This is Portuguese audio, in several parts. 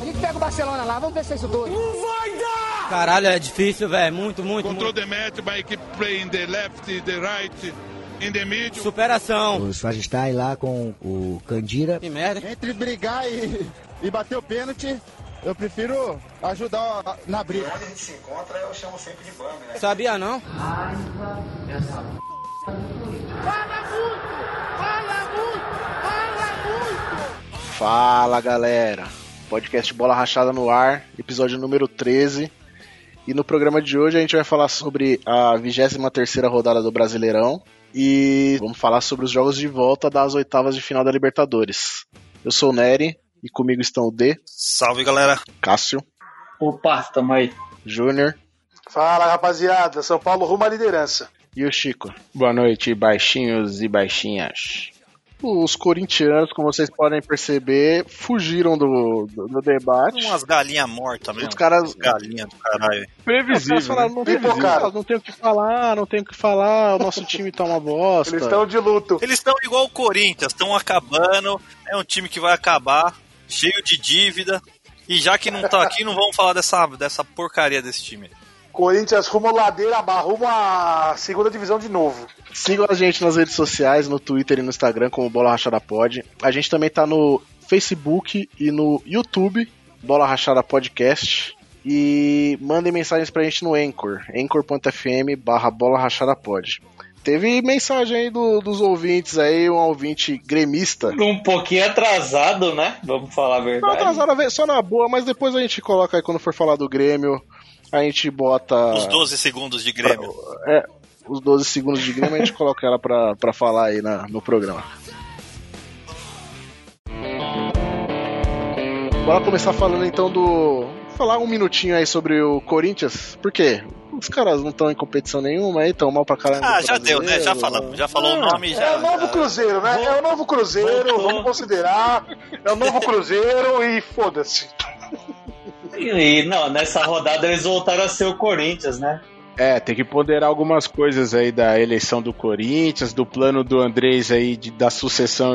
A gente pega o Barcelona lá, vamos ver se é isso tudo. Não vai dar! Caralho, é difícil, velho. Muito, muito. Control muito. the match by keep playing the left, the right, in the middle. Superação. O Swazistai lá com o Candira. Que merda. Entre brigar e, e bater o pênalti, eu prefiro ajudar na briga. Onde a gente se encontra, eu chamo sempre de bang, né? Sabia não? Fala galera, podcast Bola Rachada no ar, episódio número 13. E no programa de hoje a gente vai falar sobre a 23 rodada do Brasileirão e vamos falar sobre os jogos de volta das oitavas de final da Libertadores. Eu sou o Nery e comigo estão o D, Salve galera. Cássio, Opa, tamo aí. Júnior Fala rapaziada, São Paulo rumo à liderança. e o Chico. Boa noite, baixinhos e baixinhas. Os corintianos, como vocês podem perceber, fugiram do, do, do debate. Umas galinhas mortas mesmo. Os caras Galinha do caralho. Os caras Previsível. falaram, né? não, tem, Pipocaram. não tem o que falar, não tem o que falar, o nosso time tá uma bosta. Eles estão de luto. Eles estão igual o Corinthians, estão acabando. É um time que vai acabar, cheio de dívida. E já que não tá aqui, não vamos falar dessa, dessa porcaria desse time. Corinthians rumo à ladeira abaixo, rumo à segunda divisão de novo. Sigam a gente nas redes sociais, no Twitter e no Instagram, como Bola Rachada Pod. A gente também tá no Facebook e no YouTube, Bola Rachada Podcast. E mandem mensagens pra gente no Anchor, anchor.fm barra Bola Rachada Pod. Teve mensagem aí do- dos ouvintes aí, um ouvinte gremista. Um pouquinho atrasado, né? Vamos falar a Não, verdade. atrasada, ve- só na boa, mas depois a gente coloca aí quando for falar do Grêmio, a gente bota Os 12 segundos de Grêmio. é, os 12 segundos de Grêmio, a gente coloca ela pra, pra falar aí na- no programa. Bora começar falando então do. Falar um minutinho aí sobre o Corinthians. Por quê? Os caras não estão em competição nenhuma aí, estão mal pra caralho. Ah, já deu, né? Já falamos. Já falou o nome já. É o novo Cruzeiro, né? É o novo Cruzeiro, Voltou. vamos considerar. É o novo Cruzeiro e foda-se. E, e, não, nessa rodada eles voltaram a ser o Corinthians, né? É, tem que ponderar algumas coisas aí da eleição do Corinthians, do plano do Andrés aí de- da sucessão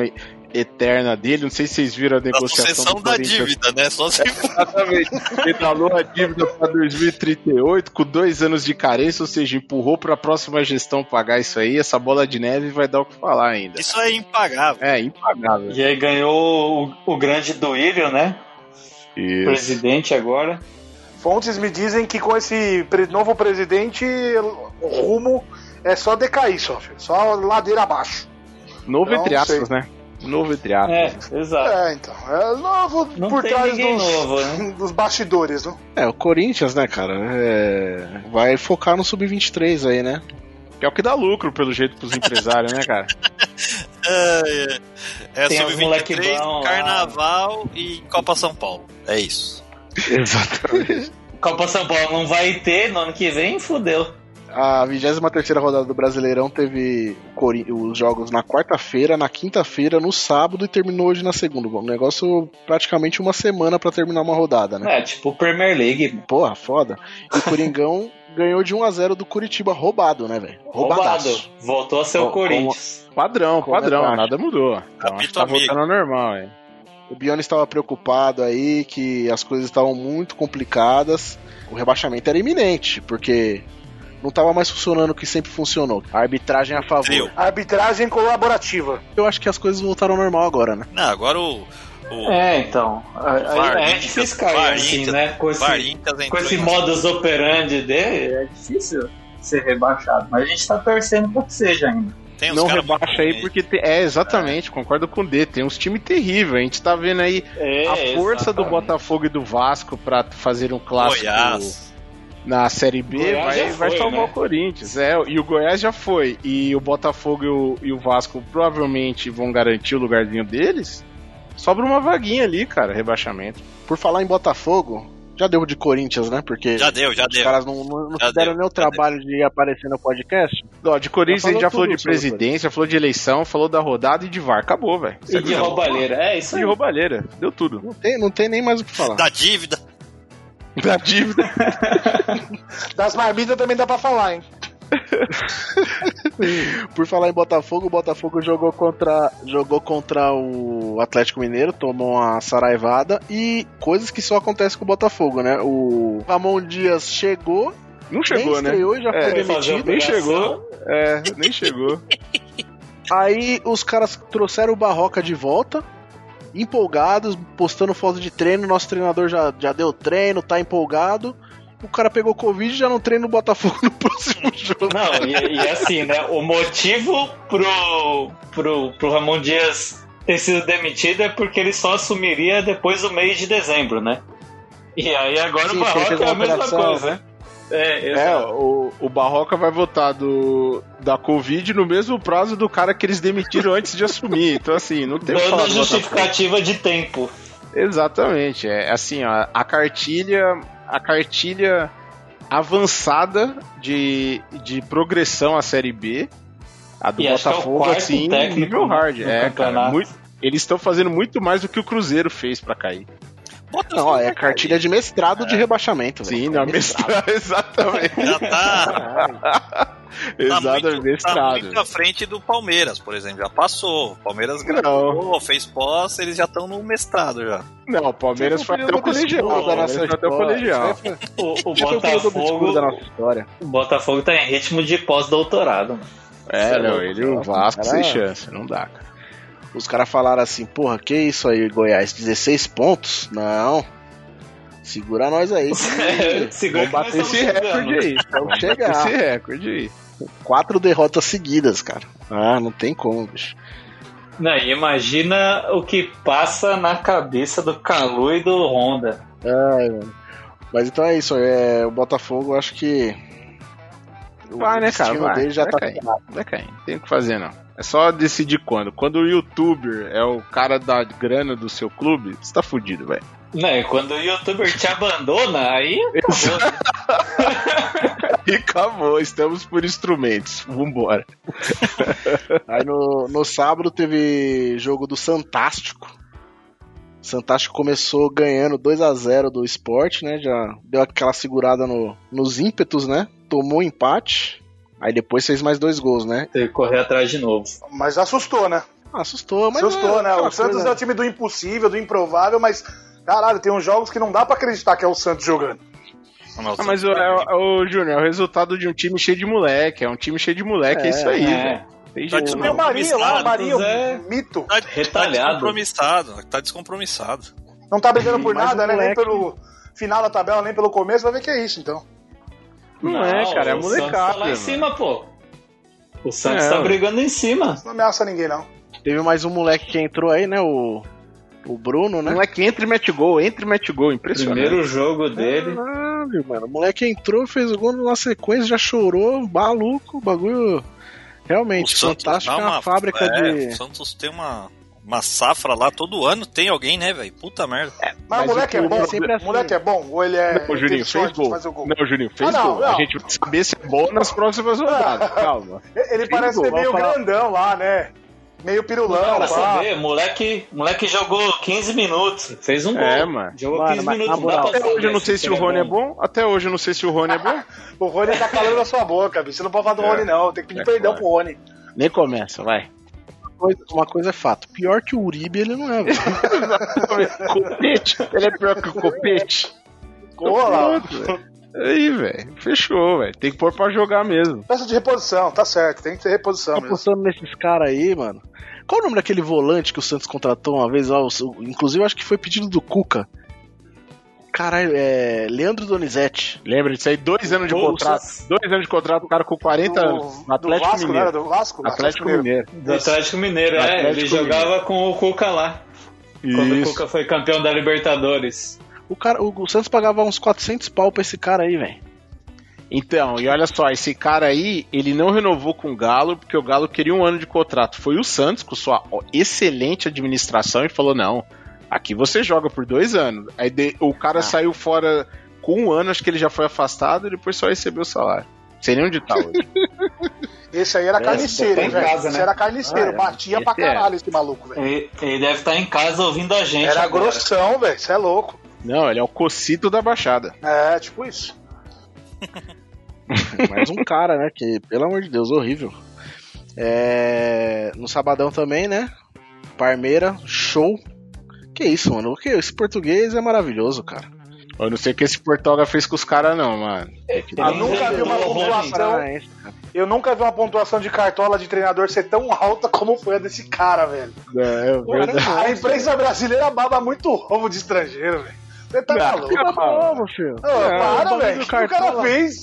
eterna dele. Não sei se vocês viram a negociação sucessão do da dívida, né? Só se Exatamente. Pedalou a dívida para 2038 com dois anos de carência, ou seja, empurrou para a próxima gestão pagar isso aí. Essa bola de neve vai dar o que falar ainda. Isso é impagável. É, impagável. E aí ganhou o, o grande Duílio, né? Isso. Presidente agora. Fontes me dizem que com esse novo presidente, o rumo é só decair, só, filho. Só ladeira abaixo. Novo entre aspas, né? Novo entre aspas. É, exato. É, então. É novo Não por tem trás ninguém dos, novo, né? dos bastidores, né? É, o Corinthians, né, cara? é, Vai focar no Sub-23 aí, né? Que é o que dá lucro, pelo jeito, pros empresários, né, cara? É, é, é Tem uns moleque Sub-23, bom lá. Carnaval e Copa São Paulo. É isso. Exatamente. Copa São Paulo não vai ter, no ano que vem, fudeu. A 23 rodada do Brasileirão teve os jogos na quarta-feira, na quinta-feira, no sábado e terminou hoje na segunda. Um negócio praticamente uma semana pra terminar uma rodada, né? É, tipo Premier League. Porra, foda. E o Coringão ganhou de 1 a 0 do Curitiba, roubado, né, velho? Roubado. Voltou a ser o Corinthians. Padrão, Como é padrão, nada mudou. Então, acho que tá amigo. voltando ao normal, hein? O Bione estava preocupado aí que as coisas estavam muito complicadas. O rebaixamento era iminente, porque não estava mais funcionando o que sempre funcionou. A arbitragem a favor. Trio. Arbitragem colaborativa. Eu acho que as coisas voltaram ao normal agora, né? Não, agora o. o É, então. VAR É, é difícil cair VAR assim, né? Com esse, VAR Incas com esse modus operandi dele, é difícil ser rebaixado. Mas a gente tá torcendo pra que seja ainda. Tem Não rebaixa aí porque te- é exatamente, concordo com o D. Tem uns times terríveis. A gente tá vendo aí É, a força do exatamente. Botafogo e do Vasco pra fazer um clássico Goiás. na Série B vai, já vai foi, salvar né? o Corinthians. É, e o Goiás já foi. E o Botafogo e o, e o Vasco provavelmente vão garantir o lugarzinho deles. Sobra uma vaguinha ali, cara, rebaixamento. Por falar em Botafogo, já deu de Corinthians, né? Porque Já deu, já os deu. caras não, não, fizeram deu, nem o trabalho de aparecer no podcast. Ó, de Corinthians Já a gente já falou de presidência, falou de eleição, falou da rodada e de VAR. Acabou, velho. E de roubalheira. É isso E aí. de roubalheira. Deu tudo. Não tem, não tem nem mais o que falar. Da dívida. Da dívida. Das marmitas também dá pra falar, hein? Por falar em Botafogo, o Botafogo jogou contra, jogou contra o Atlético Mineiro, tomou uma saraivada e coisas que só acontecem com o Botafogo, né? O Ramon Dias chegou, Não chegou, né? estreou já É, foi demitido. Nem chegou. É, nem chegou. Aí os caras trouxeram o Barroca de volta, empolgados, postando foto de treino. Nosso treinador já, já deu treino, tá empolgado. O cara pegou Covid e já não treina o Botafogo no próximo jogo. Não, e, e assim, né? O motivo pro, pro, pro Ramon Dias ter sido demitido é porque ele só assumiria depois do mês de dezembro, né? E aí agora Sim, o Barroca é a mesma coisa, né? É, É, o, o Barroca vai votar do, da Covid no mesmo prazo do cara que eles demitiram antes de assumir. Então, assim, não tem Dando justificativa de tempo. Exatamente. É assim, ó, a cartilha, a cartilha avançada de, de progressão à Série B, a do E é o Botafogo, quarto assim, nível hard. É, cara, muito- eles estão fazendo muito mais do que o Cruzeiro fez pra cair. Não, ó, é cartilha de mestrado de rebaixamento. Sim, não, mestrado, exatamente. Já tá, tá, Exatamente, muito, tá muito à frente do Palmeiras, por exemplo. Já passou. O Palmeiras gravou, fez pós, eles já estão no mestrado já. Não, o Palmeiras foi até o colegial. da nossa foi até o história. colegial. O, Botafogo, da nossa história. o Botafogo tá em ritmo de pós-doutorado, mano. É, não, ele o Vasco Cara, sem chance, não dá, cara. Os caras falaram assim, porra, que isso aí, Goiás? 16 pontos? Não. Segura nós aí. que Segura Vamos bater esse recorde aí. Vamos chegar. Esse recorde aí. Quatro derrotas seguidas, cara. Ah, não tem como, bicho. Não, e imagina o que passa na cabeça do Calu e do Honda. Ai, mano. Mas então é isso, é, o Botafogo, eu acho que. o Vai, né, cara? destino Vai, dele já vai tá. Vai cair. Não tem o que fazer, não. É só decidir quando. Quando o youtuber é o cara da grana do seu clube, você tá fudido, velho. Não, e quando o youtuber te abandona, aí acabou. E acabou, estamos por instrumentos. Vambora. Aí no, no sábado teve jogo do Santástico. Santástico começou ganhando 2 a 0 do esporte, né? Já deu aquela segurada no, nos ímpetos, né? Tomou empate. Aí depois fez mais dois gols, né? Tem que correr atrás de novo. Mas assustou, né? Assustou, mas. assustou, é né? O Santos coisa- é o time do impossível, do improvável, mas. Caralho, tem uns jogos que não dá pra acreditar que é o Santos jogando. Ah, mas o, é, o- o Júnior, é o resultado de um time cheio de moleque. É um time cheio de moleque, é, isso aí, é. velho. Tem Tá Tem não. o Marinho lá, o Marinho, é- mito. Tá, Retalhado. tá descompromissado. Tá descompromissado. Não tá brigando por nada, um né? Nem moleque. pelo final da tabela, nem pelo começo, vai ver que é isso, então. Não, é, cara, é o Santos molecada. tá lá em mano. cima, pô. O Santos É, tá brigando em cima. Não ameaça ninguém, não. Teve mais um moleque que entrou aí, né? O, o Bruno, né? Não é que entre e mete gol, entre e mete gol, impressionante. Primeiro jogo dele. Caralho, mano. O moleque entrou, fez o gol na sequência, já chorou, maluco, o bagulho. Realmente, fantástico, dá é uma fábrica é, de. O Santos tem uma, uma safra lá, todo ano tem alguém, né, velho? Puta merda. Mas, Mas o moleque o é bom. é sempre assim. O moleque é bom? Ou ele é. Não, o Juninho fez gol. o gol? Não, o Juninho fez Ah, não, gol. A não. gente vai saber se é bom nas próximas rodadas. Calma. Ele Fez parece gol, ser meio falar. grandão lá, né? Meio pirulão, Não, pra pá. saber, moleque, moleque jogou 15 minutos. Fez um gol. É, mano. Jogou Mano, 15 mas minutos. moral- Até hoje eu não sei se se o ele Rony é bom. Até hoje eu não sei se o Rony é bom. O Rony tá calando na sua boca, bicho. Você não pode falar do É. Rony, não. Tem que pedir É perdão claro. pro Rony. Nem começa, vai. Uma coisa, uma coisa é fato. Pior que o Uribe, ele não é, velho. Copete. Ele é pior que o Copete. Olá. Aí, velho. Fechou, velho. Tem que pôr pra jogar mesmo. Peça de reposição, tá certo. Tem que ter reposição Tá mesmo. apostando nesses caras aí, mano. Qual o nome daquele volante que o Santos contratou uma vez? Ó, inclusive, eu acho que foi pedido do Cuca. Caralho, é. Leandro Donizete. Lembra disso aí? Dois anos de contrato. Dois anos de contrato, o cara com 40 anos. Do, No do Atlético Vasco, né? Mineiro. Do Vasco? Atlético Mineiro. Do Atlético Mineiro, Do é. Atlético ele jogava com o Cuca lá. Quando o Isso. Cuca foi campeão da Libertadores. O, cara, o, o Santos pagava uns 400 pau pra esse cara aí, velho. Então, e olha só, esse cara aí, ele não renovou com o Galo, porque o Galo queria um ano de contrato. Foi o Santos, com sua excelente administração, e falou: não, aqui você joga por dois anos. Aí de- o cara Ah. saiu fora com um ano, acho que ele já foi afastado, e depois só recebeu o salário. Nem onde tá hoje. Esse aí era É, carniceiro, tá hein, em velho? casa, Esse né? era carniceiro. Ah, é. Batia pra é. caralho esse maluco, velho. Ele, ele deve estar em casa ouvindo a gente. Era agora. grossão, velho. Você é louco. Não, ele é o cocito da Baixada. É, tipo isso. Mais um cara, né? Que, pelo amor de Deus, horrível. É, no sabadão também, né? Parmeira, show. Que isso, mano? O que? Esse português é maravilhoso, cara. Eu não sei o que esse Portugal fez com os caras, não, mano. Eu nunca vi uma pontuação. Eu nunca vi uma pontuação de cartola de treinador ser tão alta como foi a desse cara, velho. É, é verdade. A imprensa brasileira baba muito ovo de estrangeiro, velho. Você tá maluco? Como, filho? Ô, para, velho. O que o cara Cartola. fez?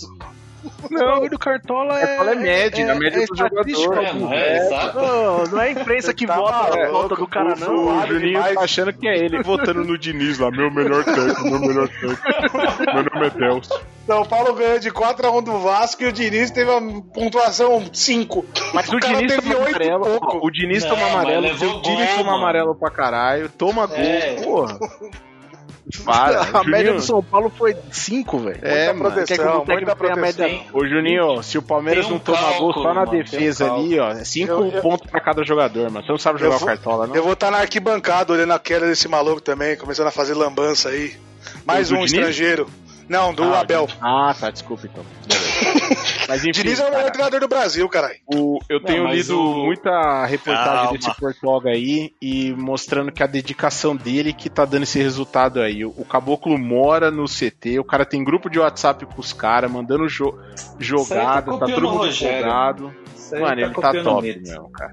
Não, o do Cartola é. Cartola é média, a média do estatística, jogador. É, não é, exato. Não, não é a imprensa que Tá vota na volta do cara, O, não. o Vale Juninho demais. tá achando que é ele votando no Diniz lá, meu melhor técnico, meu melhor técnico. Meu nome é Deus. São Paulo ganhou de 4x1 do Vasco e o Diniz teve uma pontuação 5. Mas o, cara Diniz teve toma oito e amarelo. pouco. O Diniz Não, toma amarelo, o Diniz gol, toma amarelo pra caralho, toma gol, É. porra. Para, a média do São Paulo foi 5, velho. É, Muita mano. proteção, Quer que o muita proteção. média- Ô Juninho, se o Palmeiras um não toma gol só na mano, tem um defesa ali, ó, é cinco Eu- eu- pontos pra cada jogador, mano. Você não sabe jogar vou- cartola, não? Eu vou estar na arquibancada olhando a queda desse maluco também, começando a fazer lambança aí. Mais um estrangeiro. Não, do Ah, Abel. Ah, tá, desculpa então. Beleza. Mas enfim, Diniz é o melhor treinador do Brasil, caralho. o- eu tenho mas lido o- muita reportagem Calma. desse Portugal aí e mostrando que a dedicação dele que tá dando esse resultado aí. O, o Caboclo mora no CT, o cara tem grupo de WhatsApp com os caras, mandando jo jogada, tá copiando todo mundo aí Mano, ele tá o top mesmo, cara.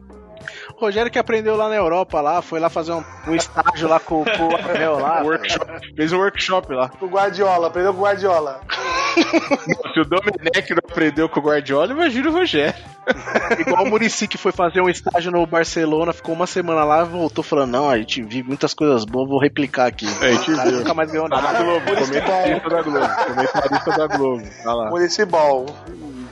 Rogério que aprendeu lá na Europa, lá, foi lá fazer um, um estágio lá com, com o Abel lá. Workshop, fez um workshop lá. O Guardiola, aprendeu com o Guardiola. Se o Domenech não aprendeu com o Guardiola, imagina o Rogério. Igual o Murici que foi fazer um estágio no Barcelona, ficou uma semana lá, voltou falando, não, a gente viu muitas coisas boas, vou replicar aqui. É, a gente O cara viu. nunca mais ganhou Tá nada. na Globo, comentarista da Globo. Comentarista da Globo. Tá lá. Municipal.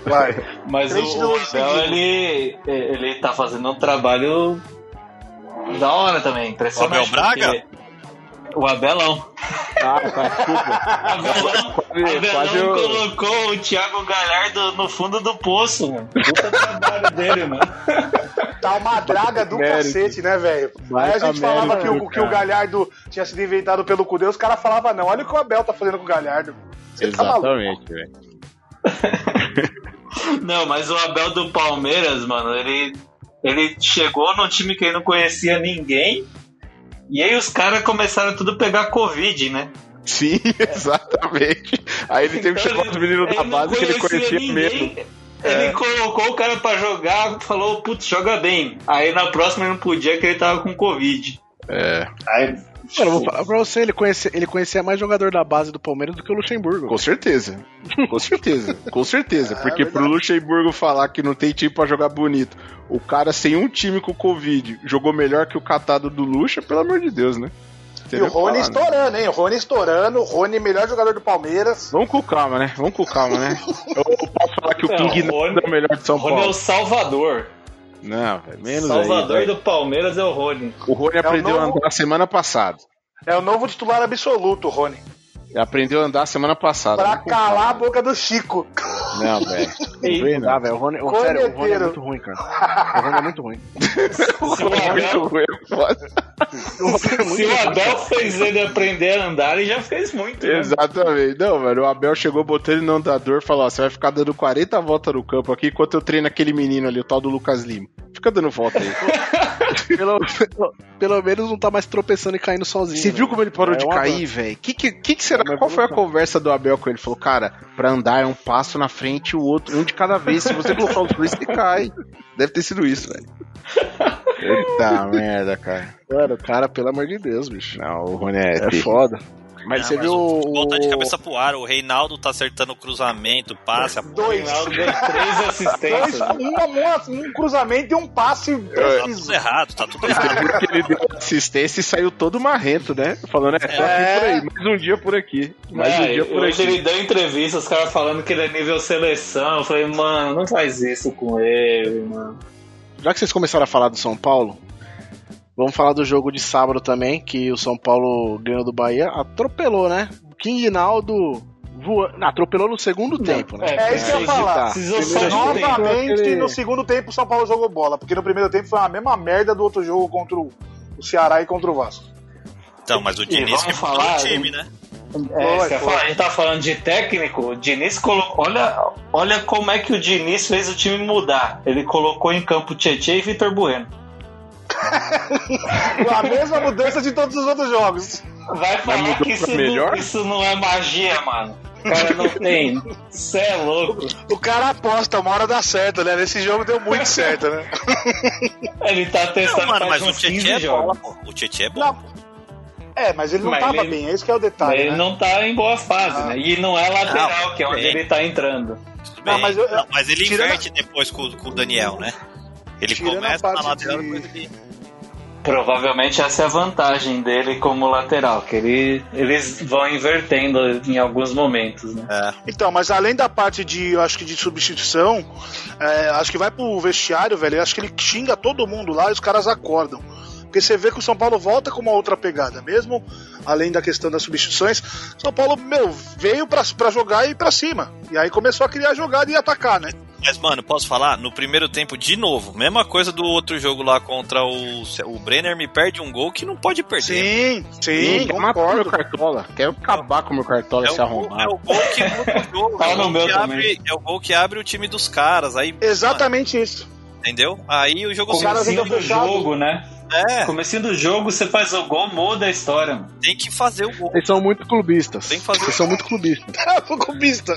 Vai. Mas Três o, o títulos Abel, seguidos. ele, ele tá fazendo um trabalho da hora também, impressionante. O Abel Braga? O Abelão. Ah, tá, desculpa. Abelão, Quase- Abelão quase eu- colocou o Thiago Galhardo no fundo do poço, mano. Puta trabalho dele, mano. Tá uma draga do Mérito. cacete, né, velho? Aí a gente falava que o, que o. Galhardo tinha sido inventado pelo Cudê, os caras falavam, não, olha o que o Abel tá fazendo com o Galhardo. Você tá maluco. Exatamente, velho. Não, mas o Abel do Palmeiras, mano, ele, ele chegou num time que ele não conhecia ninguém. E aí os caras começaram tudo a pegar Covid, né? Sim, exatamente. Aí ele teve que Então, chamar os meninos da ele não base que ele conhecia conhecia mesmo. ninguém. Ele colocou o cara pra jogar, falou, putz, joga bem. Aí na próxima ele não podia, que ele tava com Covid. É, Aí, Mano, eu vou falar pra você, ele conhecia, ele conhecia mais jogador da base do Palmeiras do que o Luxemburgo. com certeza. Com certeza. Com certeza. Porque pro Luxemburgo falar que não tem time pra jogar bonito, o cara sem um time com Covid jogou melhor que o catado do Luxa, pelo amor de Deus, né? Você E o Rony falar, né? estourando, hein? O Rony estourando, o Rony melhor jogador do Palmeiras. Vamos com calma, né? Vamos com calma, né? Eu, eu posso falar que o King não Rony- é o melhor de São o Rony é Paulo. o Salvador. Não, velho, menos Salvador aí. do. Palmeiras é o Rony. O Rony aprendeu novo- a andar semana passada. É o novo titular absoluto, o Rony. Aprendeu a andar semana passada. Pra Vamos com calar a boca do Chico. Não, velho. Vem, Não não. velho. O Rony, o, sério, o Rony é muito ruim, cara. O Rony é muito ruim. Se o Abel, Muito ruim, é foda. se o Abel fez ele aprender a andar, ele já fez muito. né? Exatamente. Não, velho, o Abel chegou botando ele no andador e falou: ó, você vai ficar dando 40 voltas no campo aqui enquanto eu treino aquele menino ali, o tal do Lucas Lima. Fica dando volta aí. Pelo, pelo, pelo menos não tá mais tropeçando e caindo sozinho. Você né? viu como ele parou É de cair, velho? Que, que, que, que será? É Qual foi a conversa do Abel com ele? Ele falou, cara, pra andar é um passo na frente e o outro, um de cada vez. Se você colocar os dois, você cai. Deve ter sido isso, velho. Eita merda, cara. Mano, cara, pelo amor de Deus, bicho. Não, o Rony é, É foda. Mas Ah, você mas viu o futebol tá de cabeça pro ar. O Reinaldo tá acertando o cruzamento, passe, a O Dois. Reinaldo deu três Dois, assistências. uma, uma- um cruzamento e um passe Tá tudo errado, tá tudo errado. ele deu assistência e saiu todo marrento, né? Falando, é, só aqui por aí, mais um dia por aqui. Mais um É, dia por hoje aqui. ele deu entrevista, os caras falando que ele é nível seleção. Eu falei, mano, não faz isso com ele, mano. Já que vocês começaram a falar do São Paulo, vamos falar do jogo de sábado também, que o São Paulo ganhou do Bahia, atropelou, né? O King Naldo voa... não, atropelou no segundo tempo, né? É isso que eu ia falar. Tempo. Novamente, no segundo tempo, o São Paulo jogou bola. Porque no primeiro tempo foi a mesma merda do outro jogo contra o o Ceará e contra o Vasco. Então, mas o Diniz que falar, o time, né? É, Foi, você foi. fala, a gente tá falando de técnico, o Diniz colocou. Olha, olha como é que o Diniz fez o time mudar. Ele colocou em campo Tietchan e Vitor Bueno. A mesma mudança de todos os outros jogos. Vai falar que isso não, isso não é magia, mano. O cara não tem. Você é louco. O cara aposta, uma hora dá certo, né? Nesse jogo deu muito certo, né? Ele tá Não, testando mano, faz mas o uns 15 Tietchan é pô. O Tietchan é bom. Não. É, mas ele não Mas tava ele- bem, esse que é o detalhe. Ele né? não tá em boa fase, Ah. né? E não é lateral, Não, que é onde bem. ele tá entrando. Tudo Não, mas eu- Não, mas ele tirando- inverte depois com, com o Daniel, né? Ele Tirando a começa na parte lateral de- depois ele. Provavelmente essa é a vantagem dele como lateral, que ele, eles vão invertendo em alguns momentos, né? É. Então, mas além da parte de, eu acho que de substituição, é, acho que vai pro vestiário, velho. Acho que ele xinga todo mundo lá e os caras acordam. Porque você vê que o São Paulo volta com uma outra pegada, mesmo além da questão das substituições. São Paulo, meu, veio pra, pra jogar e ir pra cima. E aí começou a criar jogada e atacar, né? Mas, mano, posso falar? No primeiro tempo, de novo, mesma coisa do outro jogo lá contra o. O Brenner me perde um gol que não pode perder. Sim, Sim, sim, quer matar meu cartola. Quer acabar com o meu cartola É se arrumar. é o gol que muda o jogo. É, o gol que abre, é o gol que abre o time dos caras. Aí, Exatamente isso. mano, entendeu? Aí o jogo O cara Comecinho fica do jogo, né? É, Comecinho do jogo, você faz o gol, muda a história, mano. tem que fazer o gol. Vocês são muito clubistas. Tem que fazer- Vocês são muito clubistas. Clubista.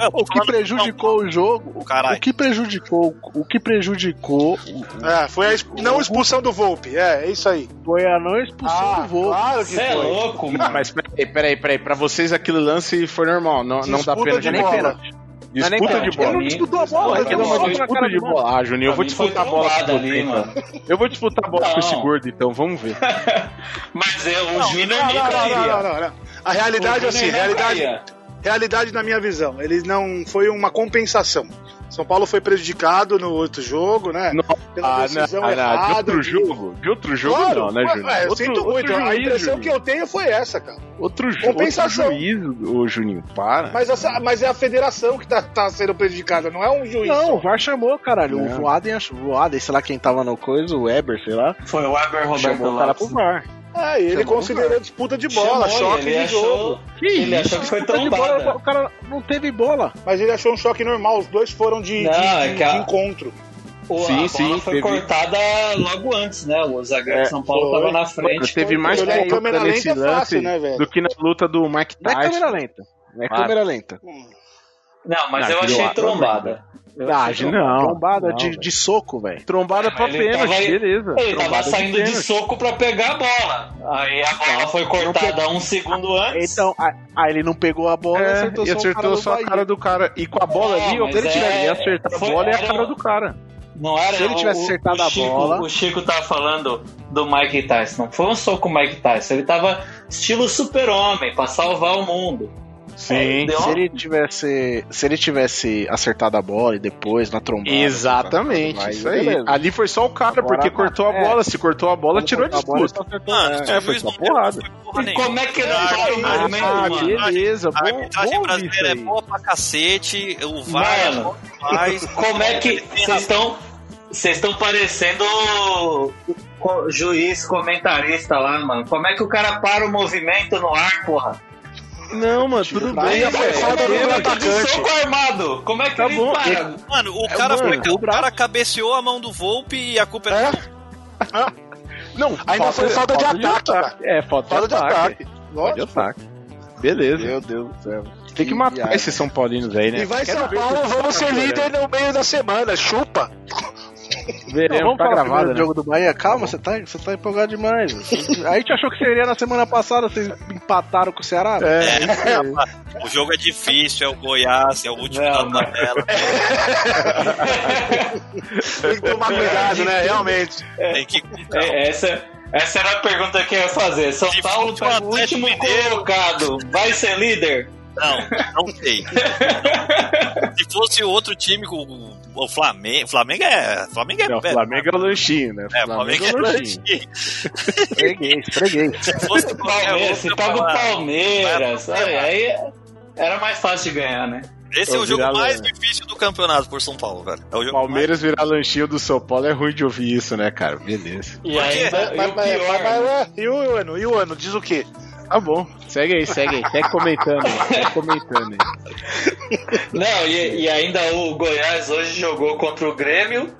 Eu tô O que prejudicou o jogo, Caralho. o que prejudicou, o que prejudicou É, foi a exp- não expulsão do Volpe. É, é isso aí. foi a não expulsão Ah, do voo. claro que Você é foi. louco, mano. Mas peraí, peraí, peraí. Pra vocês aquele lance foi normal. Não, não dá de nem bola. pênalti. É Disputa de bola. Ele não disputou a bola, Não, ele Não, disputa de bola. Ah, Juninho, eu vou disputar a bola com então. mano. Eu vou disputar a bola com esse gordo, então. Vamos ver. Mas é, o Júnior não, não, não, não. A realidade é O assim, realidade, realidade na minha visão. Ele não foi uma compensação. São Paulo foi prejudicado no outro jogo, né? Não. Pela Ah, decisão ah, não, de errada. outro de- jogo? De outro jogo Claro, não, né, Juninho? ué, eu outro, sinto outro muito. a juiz, impressão Juninho. que eu tenho foi essa, cara. Outro, Compensação. outro juiz, ô Juninho, para. Mas, essa- mas é a federação que tá, tá sendo prejudicada, não é um juiz. Não, só. o VAR chamou, caralho. Não. O Voaden, o Voaden, sei lá quem tava no coisa, o Weber, sei lá, Foi o Weber Roberto chamou o cara pro. VAR. É, e ele Chamou considerou disputa de bola, Chamou, choque ele de achou, jogo. Que ele isso? achou que foi trombada. o cara não teve bola. Mas ele achou um choque normal, os dois foram de, Não, de- é de- a- de encontro. O, Sim, a bola sim, foi teve- cortada logo antes, né? O zagueiro É, de São Paulo foi. tava na Mano, frente. teve mais Olhar em ponta câmera nesse lenta é lance fácil, né, velho? do que na luta do Mike Não é Tyson. câmera lenta. Não é câmera lenta. Não, mas Não, eu achei trombada. Eu Ah, não. Trombada não, de, de soco, velho. Trombada pra Ele pênalti, tava- beleza. Ele tava saindo de, pênalti. soco pra pegar a bola. Aí a bola foi cortada um segundo antes. Então, aí aí ele não pegou a bola É, acertou e só, o acertou só a cara do cara. E com a bola Não, ali, se ele é- ia acertar a bola, é a cara do cara. Não era Se ele tivesse o- acertado o a Chico, bola- O Chico tava falando do Mike Tyson. Não foi um soco com o Mike Tyson. Ele tava estilo super-homem pra salvar o mundo. Sim. Deu Se ele tivesse, se ele tivesse acertado a bola e depois na trombada. Exatamente, aí, isso aí. beleza. Ali foi só o cara, Agora porque tá. cortou a É. bola. Se cortou a bola, Quando tirou a a disputa. Mano, é. É, foi só não porrada. não E nenhuma. como é que ele Ah, para o ah, Ah, beleza. A Bom, arbitragem bom brasileira isso é boa pra cacete, o VAR é Mano, bom demais. Como é que vocês estão. Vocês estão parecendo juiz comentarista lá, mano. Como é que o cara para o movimento no ar, porra? Não, mano, tudo bem, Aí, velho. falta do É, atacante. De soco armado. Como é que Tá ele bom. para? Mano, o É, cara, mano, foi, o cara cabeceou a mão do Volpe e a culpa é, É? Não, Ainda foi falta de ataque, cara. É, falta, Falta de ataque. ataque. Falta de ataque. Beleza. Meu Deus do céu. Tem que matar esses São Paulinos aí, né? E vai Quero São Paulo, vamos ser líder no meio da semana. Chupa. Veremos, Não, vamos tá falar gravado, primeiro né? jogo do Bahia. Calma, você tá, você tá empolgado demais. A gente achou que seria na semana passada, vocês empataram com o Ceará. É, O jogo é difícil, é o Goiás, é o último Não, da tabela. Tem que tomar cuidado, né? Realmente. Tem que com. É, essa, essa era a pergunta que eu ia fazer. São Se Paulo fosse o pega o Atlético último Mineiro- colocado. Vai ser líder? Não, não sei. Se fosse outro time, o, o Flamengo. Flamengo é. Flamengo é. Não, é- Flamengo é o lanchinho, né? É, Flamengo é lanchinho. Esfreguei, esfreguei. Se fosse Palmeiras, se eu paga o Palmeiras. Aí, aí era mais fácil de ganhar, né? Esse é Ô, o jogo mais difícil do campeonato por São Paulo, velho. É o jogo Palmeiras virar lanchinho do São Paulo é ruim de ouvir isso, né, cara? Beleza. E e Mas, mas- mas- e o ano? E o ano? Diz o quê? Tá bom, segue aí, segue aí. Segue comentando aí. Segue comentando aí. Não, e, e ainda o Goiás hoje jogou contra o Grêmio.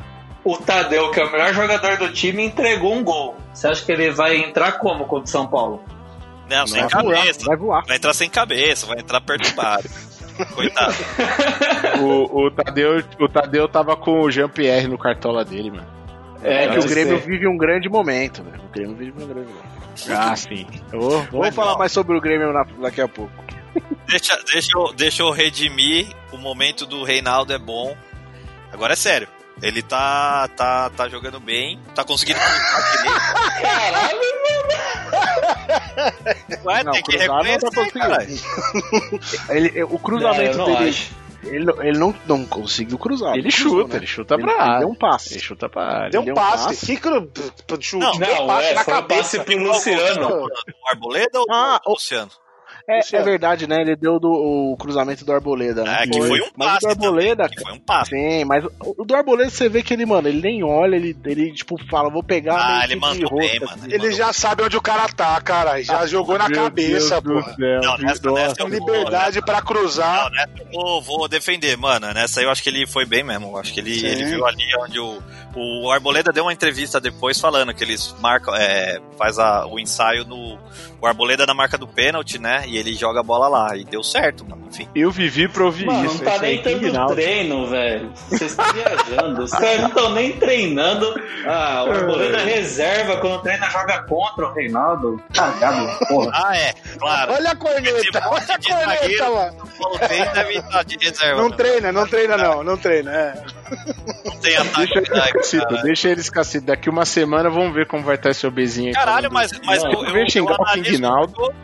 O Tadeu, que é o melhor jogador do time, entregou um gol. Você acha que ele vai entrar como contra o São Paulo? Não, sem Vai voar, cabeça. vai voar. Vai entrar sem cabeça, vai entrar perturbado. Coitado. O, o, Tadeu, o Tadeu tava com o Jean-Pierre no cartola dele, mano. É que eu o Grêmio sei. vive um grande momento, velho. O Grêmio vive um grande momento. Ah, sim. Vamos falar mais sobre o Grêmio na- daqui a pouco. Deixa, deixa, eu, deixa eu redimir. O momento do Reinaldo é bom. Agora é sério. Ele tá, tá, tá jogando bem, tá conseguindo. Caralho, Ué, Não, tem que tá reconhecer, conseguindo. caralho. Ele, o cruzamento não dele. acho. Ele, não- ele não, não conseguiu cruzar. Ele cruzou, chuta, né? ele chuta Ele- pra ele área. deu um passe. Ele chuta pra área. Deu deu um passe. passe. Que cru... chute. Não, deu um Não, passe é, na foi um cabeça. passe pro Luciano. O Arboleda ou Ah, o- Luciano? É, Luciano. é verdade, né? Ele deu do, o cruzamento do Arboleda, né? É, que foi um Mas o passe do Arboleda, Que foi um passe. Sim, mas o do Arboleda você vê que ele, mano, ele nem olha, ele, ele tipo, fala, vou pegar. Ah, ele mandou bem, mano. assim. Ele já sabe onde o cara tá, cara. Já jogou na cabeça, Deus pô. céu, Não, nessa, nessa vou, Liberdade pra cruzar. Não, nessa eu vou, vou defender, mano. Nessa aí eu acho que ele foi bem mesmo. Eu acho que ele, Sim. ele viu ali onde o. O Arboleda deu uma entrevista depois falando que eles marcam. É, faz a, o ensaio no. O Arboleda na marca do pênalti, né? E ele joga a bola lá. E deu certo, mano. Enfim. Eu vivi pra ouvir Mano, isso. não tá nem tendo Rinaldo. treino, velho. Vocês estão viajando. Os caras não estão nem treinando. Ah, o Arboleda reserva quando treina, joga contra o Reinaldo. Cagado, porra. Ah, é, claro. Olha a corneta, olha a corneta, zagueiro. mano. Não treina, não treina não, não treina. É. Não tem ataque. Deixa eles né, cacito, deixa eles cacito. Daqui uma semana vamos ver como vai estar esse obesinho aí. Caralho, falando. mas, mas Não, eu, eu eu, vou xingar o analiso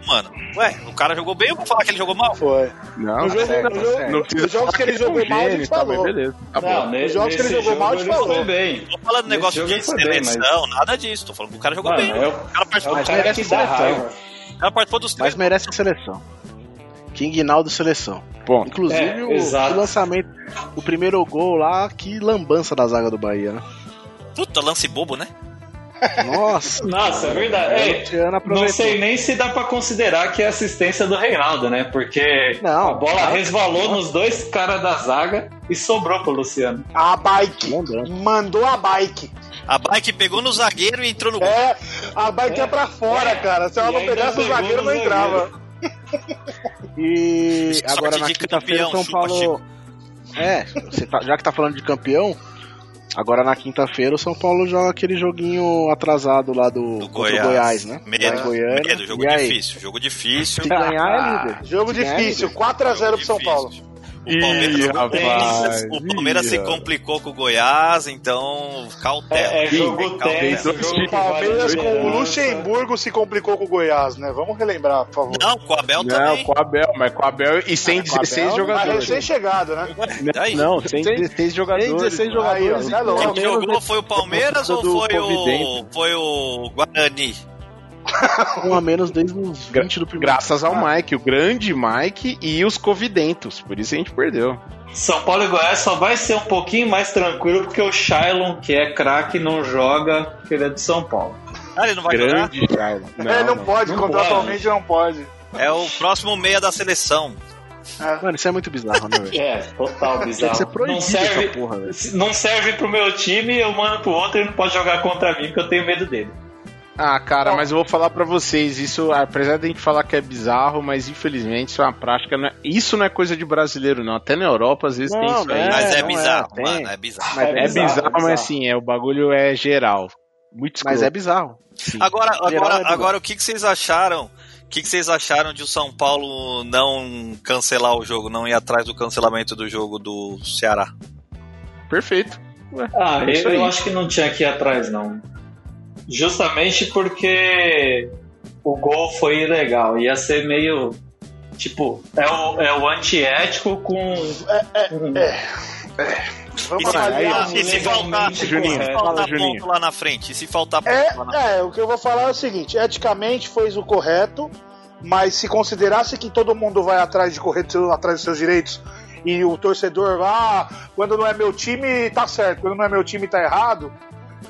mano. Ué, o cara jogou bem, eu vou falar que ele jogou mal? Foi. Não, No jogo, certo, no jogo, certo. não precisa jogos que ele jogou é mal, a gente mas falou. beleza. Não, bom. Os jogos que ele jogou mal, ele ele falou. bem. Tô falando negócio de seleção, nada disso. Tô falando que o cara jogou bem. é o- cara É participou, o Mas cara merece seleção. o cara participou dos Mas três. merece seleção. King Naldo seleção. Ponto. Inclusive É, o, o lançamento, o primeiro gol lá, que lambança da zaga do Bahia, né? Puta, lance bobo, né? Nossa. Nossa, é verdade. É, não sei nem se dá pra considerar que é assistência do Reinaldo, né? Porque Não, a bola que resvalou não. nos dois caras da zaga e sobrou pro Luciano. A bike. Mandou a bike. A bike pegou no zagueiro e entrou no gol. É, a bike É. ia pra fora, É. cara. Se ela E não pegasse o zagueiro, não entrava. E agora na quinta-feira campeão, São Paulo. Chico. É, você tá- já que tá falando de campeão, agora na quinta-feira o São Paulo joga aquele joguinho atrasado lá do, Do Goiás. Goiás, né? Medo, Goiânia. medo, jogo E aí? difícil, jogo difícil. Se ganhar é líder. Jogo é difícil, líder. 4x0 pro São. Paulo. O Palmeiras, Ih, rapaz, o Palmeiras se complicou com o Goiás, então cautela. É, é jogo tenso. O Palmeiras com o. Luxemburgo se complicou com o Goiás, né? Vamos relembrar, por favor. Não, com o Abel Não, também. com o Abel, mas com o Abel e sem Ah, com o 16 Abel, Mas jogadores. recém-chegado, né? Aí. Não, sem Tem- 16 jogadores. Tem 16 mano. Aí, ó, jogadores. é louco. Quem jogou foi o Palmeiras ou foi o, foi o Guarani? Um a menos desde os 20 do primeiro. Graças ao Mike, o grande Mike e os Covidentos. Por isso a gente perdeu. São Paulo e Goiás só vai ser um pouquinho mais tranquilo porque o Shailon, que é craque, não joga porque ele é de São Paulo. Ah, ele não vai jogar? grande Charles. é, não, pode, não contratualmente não pode. É o próximo meia da seleção. Mano, isso é muito bizarro, né, velho? É, total Tem bizarro. que ser não proibido serve, essa porra, velho. não serve pro meu time, eu mando pro outro e não pode jogar contra mim porque eu tenho medo dele. Ah, cara, mas eu vou falar pra vocês, isso, apesar de a gente falar que é bizarro, mas infelizmente isso é uma prática, não é- isso não é coisa de brasileiro não, até na Europa às vezes tem Não, isso aí. É, Mas é não bizarro, é, tem. mano. É bizarro. Mas É, É bizarro, bizarro, é mas assim, é, o bagulho é geral. Muito escroto. Mas é bizarro. Sim. Agora, é agora, bizarro. agora o que, que vocês acharam? O que, que vocês acharam de o São Paulo não cancelar o jogo, não ir atrás do cancelamento do jogo do Ceará? Perfeito. Ah, É eu, eu acho que não tinha que ir atrás, não. Justamente porque o gol foi ilegal. Ia ser meio. Tipo, é o, é o antiético com. com- Vamos E se, avaliar. e se faltar, Juninho, se faltar fala, Juninho. ponto lá na frente? E se faltar ponto lá na frente? É, é, o que eu vou falar é o seguinte: eticamente fez o correto, mas se considerasse que todo mundo vai atrás de correr atrás dos seus direitos e o torcedor, ah, quando não é meu time tá certo, quando não é meu time tá errado,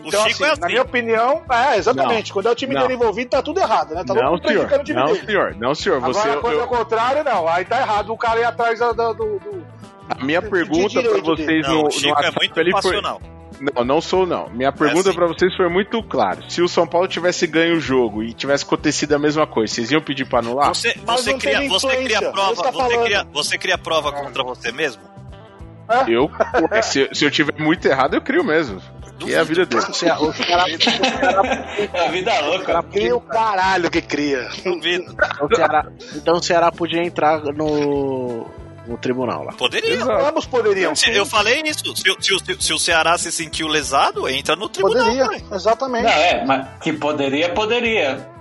Então, assim, é na minha opinião, é, exatamente. Não. Quando é o time Não. dele envolvido, tá tudo errado, né? Tá não, senhor. prejudicando o time Não, dele. senhor. Não, senhor. Você, Agora, quando eu- é o contrário, não. Aí tá errado o cara ir atrás da- da- do. do- a minha pergunta pra direito vocês no, Não, no o Chico é WhatsApp, muito ele foi... Não, não sou não. Minha pergunta assim. pra vocês foi muito clara. Se o São Paulo tivesse ganho o jogo e tivesse acontecido a mesma coisa, vocês iam pedir pra anular? Você, você, não cria, você cria prova, é tá você, cria, você cria prova contra você mesmo? Eu, ué, se, se eu tiver muito errado, eu crio mesmo. Que é a vida dele. O Ceará, o Ceará, A vida louca. Cria o caralho que cria. Duvido. o Ceará- então o Ceará podia entrar no, no tribunal lá. Poderia. Ambos poderiam. Se- Eu falei isso. Se, o- se o- se o Ceará se sentiu lesado, entra no tribunal. Poderia, exatamente. Não, é, mas que poderia, poderia.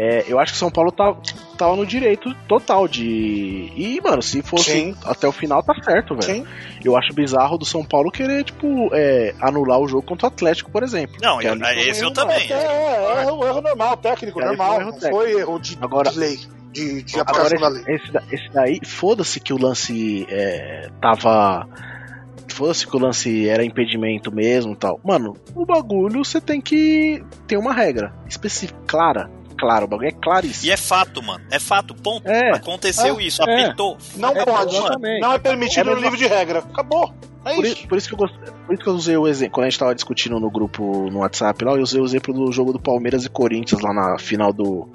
É, eu acho que o São Paulo tá, tava no direito total de. E, mano, se fosse Sim. até o final, tá certo, velho. Sim. Eu acho bizarro do São Paulo querer, tipo, é, anular o jogo contra o Atlético, por exemplo. Não, Que eu- foi um esse eu erro também. É, é, erro, erro normal, técnico, É, foi normal. um erro técnico. foi erro de, Agora- de lei, de, de Agora, esse, da- esse daí, foda-se que o lance é, tava. Foda-se que o lance era impedimento mesmo e tal. Mano, o bagulho você tem que ter uma regra específica, clara. Claro, o bagulho é claríssimo. E é fato, mano. É fato, ponto. É. Aconteceu É. isso, É. apitou. Não É, pode, exatamente. não é permitido É no mesmo- livro de regra. Acabou. É Por, isso. por isso que eu gost... por isso que eu usei o exemplo. Quando a gente tava discutindo no grupo no WhatsApp lá, eu usei o exemplo do jogo do Palmeiras e Corinthians lá na final do,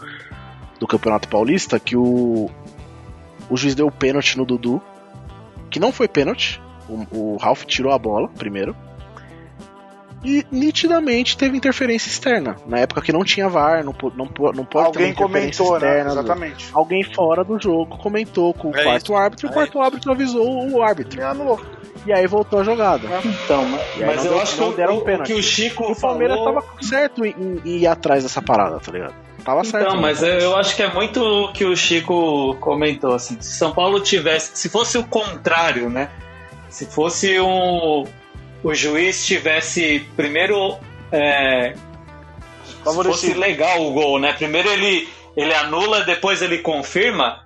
do Campeonato Paulista, que o, o juiz deu o pênalti no Dudu, que não foi pênalti. O, o Ralf tirou a bola primeiro. E nitidamente teve interferência externa. Na época que não tinha VAR, não, não, não pode ter Alguém interferência comentou, né? externa. Exatamente. Alguém fora do jogo comentou com o É quarto árbitro e o É quarto árbitro avisou o árbitro. E anulou. E aí voltou a jogada. Então, mas, aí mas eu deu- acho que deram o- o pênalti. que o Chico O Palmeiras falou... tava certo em, em ir atrás dessa parada, tá ligado? Tava certo. Então, mas eu, eu acho que é muito o que o Chico comentou, assim, se São Paulo tivesse, se fosse o contrário, né? Se fosse um, o juiz tivesse primeiro é, se fosse legal o gol, né? Primeiro ele ele anula, depois ele confirma.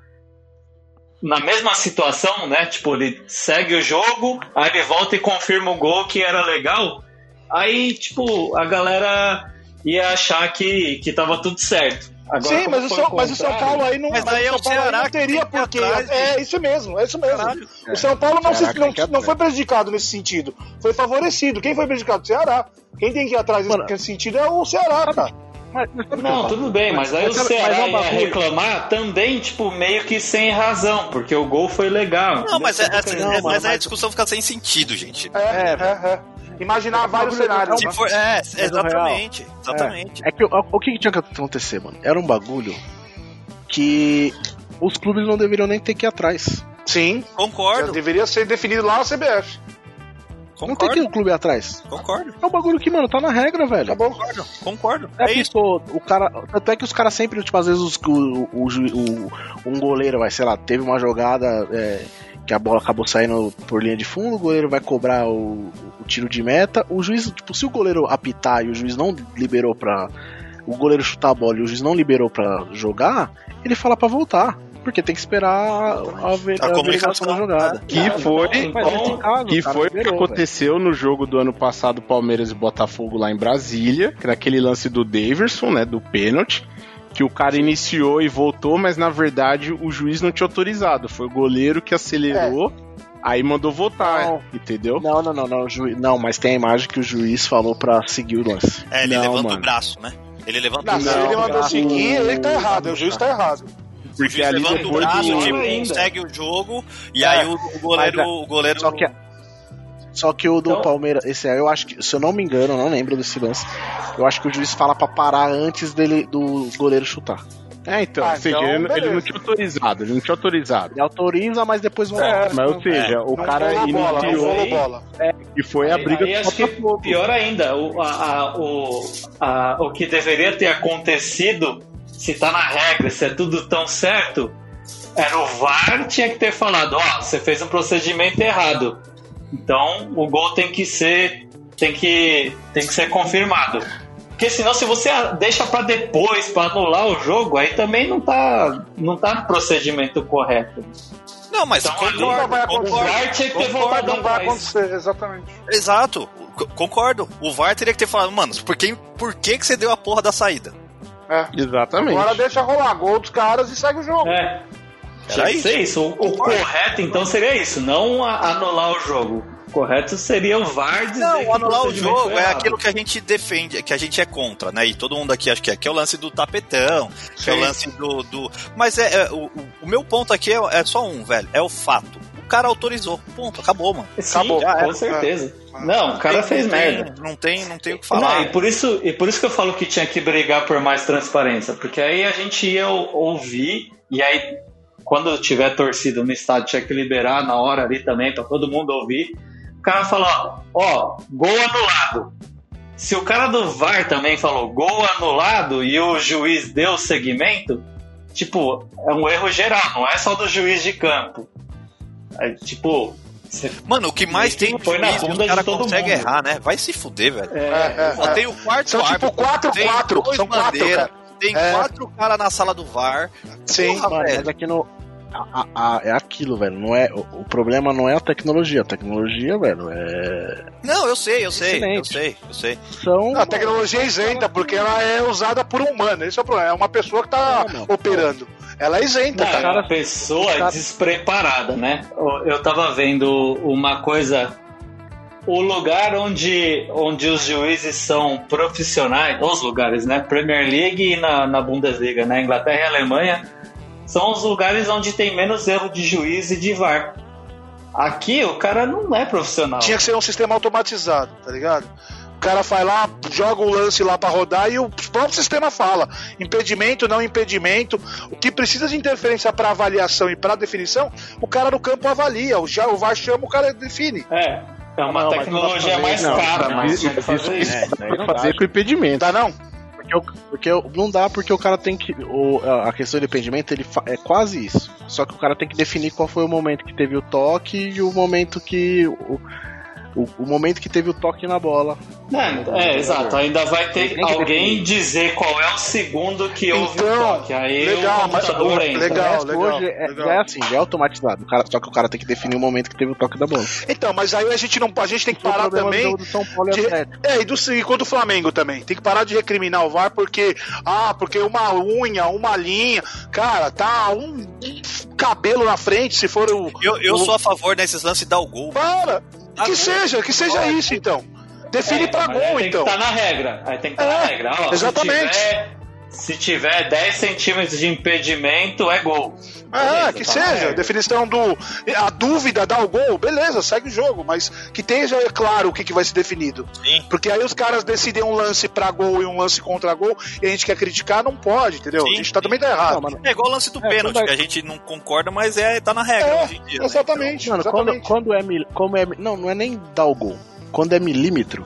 Na mesma situação, né? Tipo, ele segue o jogo, aí ele volta e confirma o gol que era legal. Aí, tipo, a galera ia achar que, que tava tudo certo. Agora, Sim, mas o, São, mas o São Paulo aí não, Mas mas aí é o São Paulo aí Ceará não que teria porque. atrás, É isso mesmo, é isso mesmo. Caralho. O São Paulo não, Ceará se, não, não foi prejudicado nesse sentido. Foi favorecido. Quem foi prejudicado? O Ceará. Quem tem que ir atrás Mano, nesse sentido é o Ceará, cara. Mas, mas Não, tudo bem, mas aí o mas é Ceará ia reclamar também, tipo, meio que sem razão, porque o gol foi legal. Não, mas, é, é- Não, é- mas- mas aí a mas- discussão fica sem sentido, gente. É, é, é. Imaginar vários bagulho- cenários. Se né? for, é, o exatamente. Exatamente. É que o, o que, tinha que acontecer, mano? Era um bagulho que os clubes não deveriam nem ter que ir atrás. Sim, já Concordo, deveria ser definido lá na CBF. Não tem que ir concordo, o clube atrás. concordo, É um bagulho que, mano, tá na regra, velho. Acabou. concordo, concordo. É, É isso. pô, o cara. Tanto é que os caras sempre, tipo, às vezes os- o, o, o- um goleiro vai, sei lá, teve uma jogada é, que a bola acabou saindo por linha de fundo, o goleiro vai cobrar o, o tiro de meta. O juiz, tipo, se o goleiro apitar e o juiz não liberou pra. O goleiro chutar a bola e o juiz não liberou pra jogar, ele fala pra voltar. Porque tem que esperar a, ver, A a comunicação. da jogada. Que foi, Então, caso, que cara, foi o que aconteceu no jogo do ano passado, Palmeiras e Botafogo lá em Brasília, que era aquele lance do Daverson, né, do pênalti, que o cara iniciou e voltou, mas na verdade o juiz não tinha autorizado, foi o goleiro que acelerou, aí mandou voltar, Não. entendeu? Não, não, não, não, o juiz- não, mas tem a imagem que o juiz falou pra seguir o lance. É, ele Não, levanta mano. o braço, né? Ele levanta Não, o se braço. ele mandou seguir, ele tá errado. O juiz tá errado. O juiz ali levanta o braço, tipo, ainda. segue o jogo, e É, aí o, o goleiro. mas, o goleiro Só que, só que o do Então- Palmeiras, esse aí eu acho que, se eu não me engano, eu não lembro desse lance. Eu acho que o juiz fala pra parar antes dele do goleiro chutar. É, então, Ah, ou seja, então, ele, não- ele não tinha autorizado, ele não tinha autorizado. Ele autoriza, mas depois volta. É, mas ou seja, o Não cara bola, iniciou bola. e foi a Aí- briga aí do acho que pior ainda, o, a, a- o, a- o que deveria ter acontecido, se tá na regra, se é tudo tão certo, era o VAR tinha que ter falado, ó, você fez um procedimento errado. Então o gol tem que ser tem que tem que ser confirmado. Porque senão se você deixa pra depois para anular o jogo, aí também não tá não tá no procedimento correto. Não, mas Então, ali concordo, vai O acontecer. concordo, VAR tinha que ter concordo, voltado Não vai acontecer, exatamente. Exato. concordo. O VAR teria que ter falado, mano, por que, por que, que você deu a porra da saída? É. Exatamente. Agora deixa rolar gol dos caras e segue o jogo. É. Que ser isso. O, o correto, então, seria isso. Não a- anular o jogo. O correto seria o VAR dizer que Não, anular o procedimento jogo é aquilo que a gente defende, que a gente é contra, né? E todo mundo aqui acha que é, que é o lance do tapetão, que é o lance do. do... Mas é, é, o, o- o meu ponto aqui é, é só um, velho. É o fato. O cara autorizou. Ponto, acabou, mano. Sim, Acabou. com Já era. certeza. Não, o cara Não fez tem- merda. Não tem, não tem o que Não, falar. e por isso, e por isso que eu falo que tinha que brigar por mais transparência, porque aí a gente ia ou- ouvir e aí quando tiver torcida no estádio tinha que liberar na hora ali também pra todo mundo ouvir. O cara fala, ó, gol anulado. Se o cara do VAR também falou gol anulado e o juiz deu seguimento, tipo, é um erro geral, não é só do juiz de campo. Aí, tipo, Mano, o que mais tem de Põe na juiz que bunda o cara de todo consegue mundo. errar, né? Vai se fuder, velho. É, é, Só é. tem o quarto São tipo árbitro, quatro, tem quatro, dois são quatro, cara. Tem É. quatro caras na sala do VAR. Sim. Porra, Mano, velho. mas aqui no. a- a- a- é aquilo, velho. Não é, o, o problema não é a tecnologia. A tecnologia, velho, é. Não, eu sei, eu sei, eu Excelente. sei, eu sei. São. A tecnologia é isenta, porque ela é usada por um humano. Esse é o problema. É uma pessoa que tá Não, não. operando. Ela é isenta, Não, cara. é uma pessoa cara- despreparada, né? Eu tava vendo uma coisa. O lugar onde, onde os juízes são profissionais, os lugares, né? Premier League e na, na Bundesliga, né? Inglaterra e Alemanha, são os lugares onde tem menos erro de juiz e de VAR. Aqui o cara não é profissional. Tinha que ser um sistema automatizado, tá ligado? O cara vai lá, joga o lance lá pra rodar e o próprio sistema fala. Impedimento, não impedimento. O que precisa de interferência pra avaliação e pra definição, o cara no campo avalia. O, já, o VAR chama, o cara define. É, é uma Não, tecnologia mais fazer, não. cara, Não, mas isso- tinha que fazer isso- isso. É, daí não Pra dá. fazer com impedimento. Tá não? Porque, o- porque o- não dá porque o cara tem que. O, a questão do impedimento ele fa- é quase isso. Só que o cara tem que definir qual foi o momento que teve o toque e o momento que. O, o, o momento que teve o toque na bola. É, é, exato. Ainda vai ter alguém definir. dizer qual é o segundo que houve o Então, toque. Aí legal, o mas- computador entra. legal. O resto hoje é, legal. já é assim, já é automatizado. O cara, só que o cara tem que definir o momento que teve o toque da bola. Então, mas aí a gente não a gente tem que o parar do também. do São Paulo e de-. É, e, do, e quanto o Flamengo também. Tem que parar de recriminar o VAR porque. Ah, porque uma unha, uma linha. Cara, tá um, cabelo na frente, se for o. Eu, eu o- sou a favor nesses lances de dar o gol. Para! Que seja, que seja isso então. Define É, pra gol, tem então. que estar na regra. Aí tem que estar É, na regra. Ó, exatamente. Se tiver, se tiver 10 centímetros de impedimento, é gol. Ah, Beleza, que tá seja. regra. Definição do. A dúvida dá o gol, beleza, segue o jogo. Mas que esteja claro o que, que vai ser definido. Sim. Porque aí os caras decidem um lance pra gol e um lance contra gol e a gente quer criticar, não pode, entendeu? Sim, a gente tá, sim. também tá errado. Não, mano, É igual o lance do É, pênalti, quando que a gente não concorda, mas é, tá na regra É, hoje em dia. né? exatamente. Mano, quando, exatamente. quando é mil, como é Não, não é nem dar o gol. Quando é milímetro,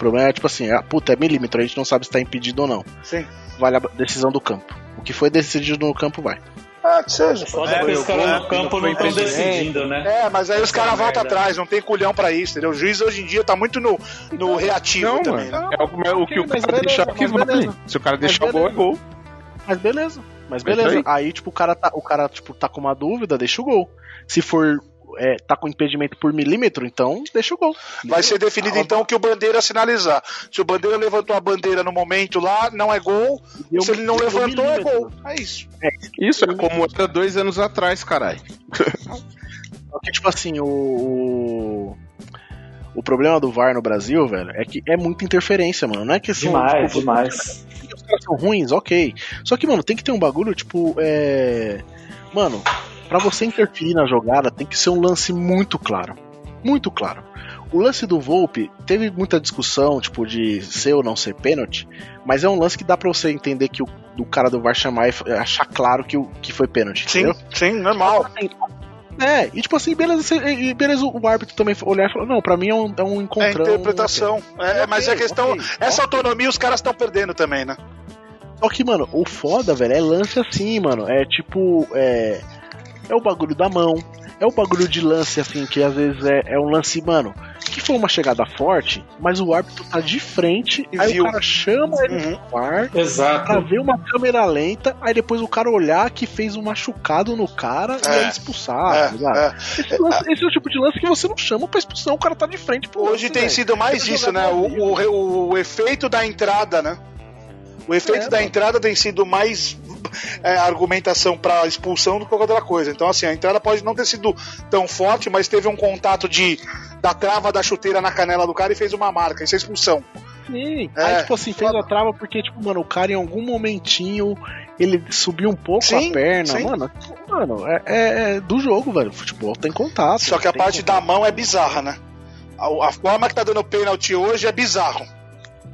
problema é tipo assim, ah, puta, é milímetro, a gente não sabe se tá impedido ou não. Sim. Vale a decisão do campo. O que foi decidido no campo vai. Ah, que seja. Foda É, que os eu caras no campo não estão decidindo, né? É, mas aí os caras voltam atrás, não tem culhão pra isso, entendeu? O juiz hoje em dia tá muito no, no reativo Não, também. mano. né? É o, o que o cara beleza, deixar que mas vale. beleza. Se o cara deixar o gol, é gol. Mas beleza. Mas É beleza. isso Aí, tipo, o cara tá, o cara, tipo, tá com uma dúvida, deixa o gol. Se for. É, tá com impedimento por milímetro, então deixa o gol. Vai ser definido então que o bandeira sinalizar. Se o bandeira levantou a bandeira no momento lá, não é gol. Deu- Se ele não levantou, é gol. É isso. Isso é como era dois anos atrás, caralho. Porque, tipo assim, o, o. problema do VAR no Brasil, velho, é que é muita interferência, mano. Não é que são. Demais, tipo, demais. Os caras são ruins, ok. Só que, mano, tem que ter um bagulho, tipo, é. Mano, pra você interferir na jogada, tem que ser um lance muito claro. Muito claro. O lance do Volpe teve muita discussão, tipo, de ser ou não ser pênalti, mas é um lance que dá pra você entender que o do cara do VAR chamar e achar claro que, o, que foi pênalti, Sim, entendeu? sim, normal. É, e tipo assim, beleza, e beleza o árbitro também olhar e falar, não, pra mim é um, é um É encontrão. interpretação. É, mas é Ok, questão. ok, Essa ok. autonomia os caras estão perdendo também, né? Só que, mano, o foda, velho, é lance assim, mano. É tipo. É, é o bagulho da mão. É o bagulho de lance, assim, que às vezes é, é um lance, mano, que foi uma chegada forte, mas o árbitro tá de frente, E aí viu. o cara chama ele Uhum. no ar Exato. pra ver uma câmera lenta, aí depois o cara olhar que fez um machucado no cara e É. aí expulsar, É, tá ligado? é. Esse, lance- esse é o tipo de lance que você não chama pra expulsão, o cara tá de frente pro Hoje lance, tem sido mais Esse isso, né? O, o, o efeito da entrada, né? O efeito É, da mano. entrada tem sido mais é, argumentação pra expulsão do que qualquer outra coisa. Então, assim, a entrada pode não ter sido tão forte, mas teve um contato de da trava da chuteira na canela do cara e fez uma marca. Isso é expulsão. Sim. É. Aí, tipo assim, fez a trava porque, tipo, mano, o cara em algum momentinho ele subiu um pouco Sim, a perna. sim. Mano, mano, é, é- é do jogo, velho. Futebol tem contato. Só que a parte contato. da mão é bizarra, né? A, a forma que tá dando pênalti hoje é bizarro.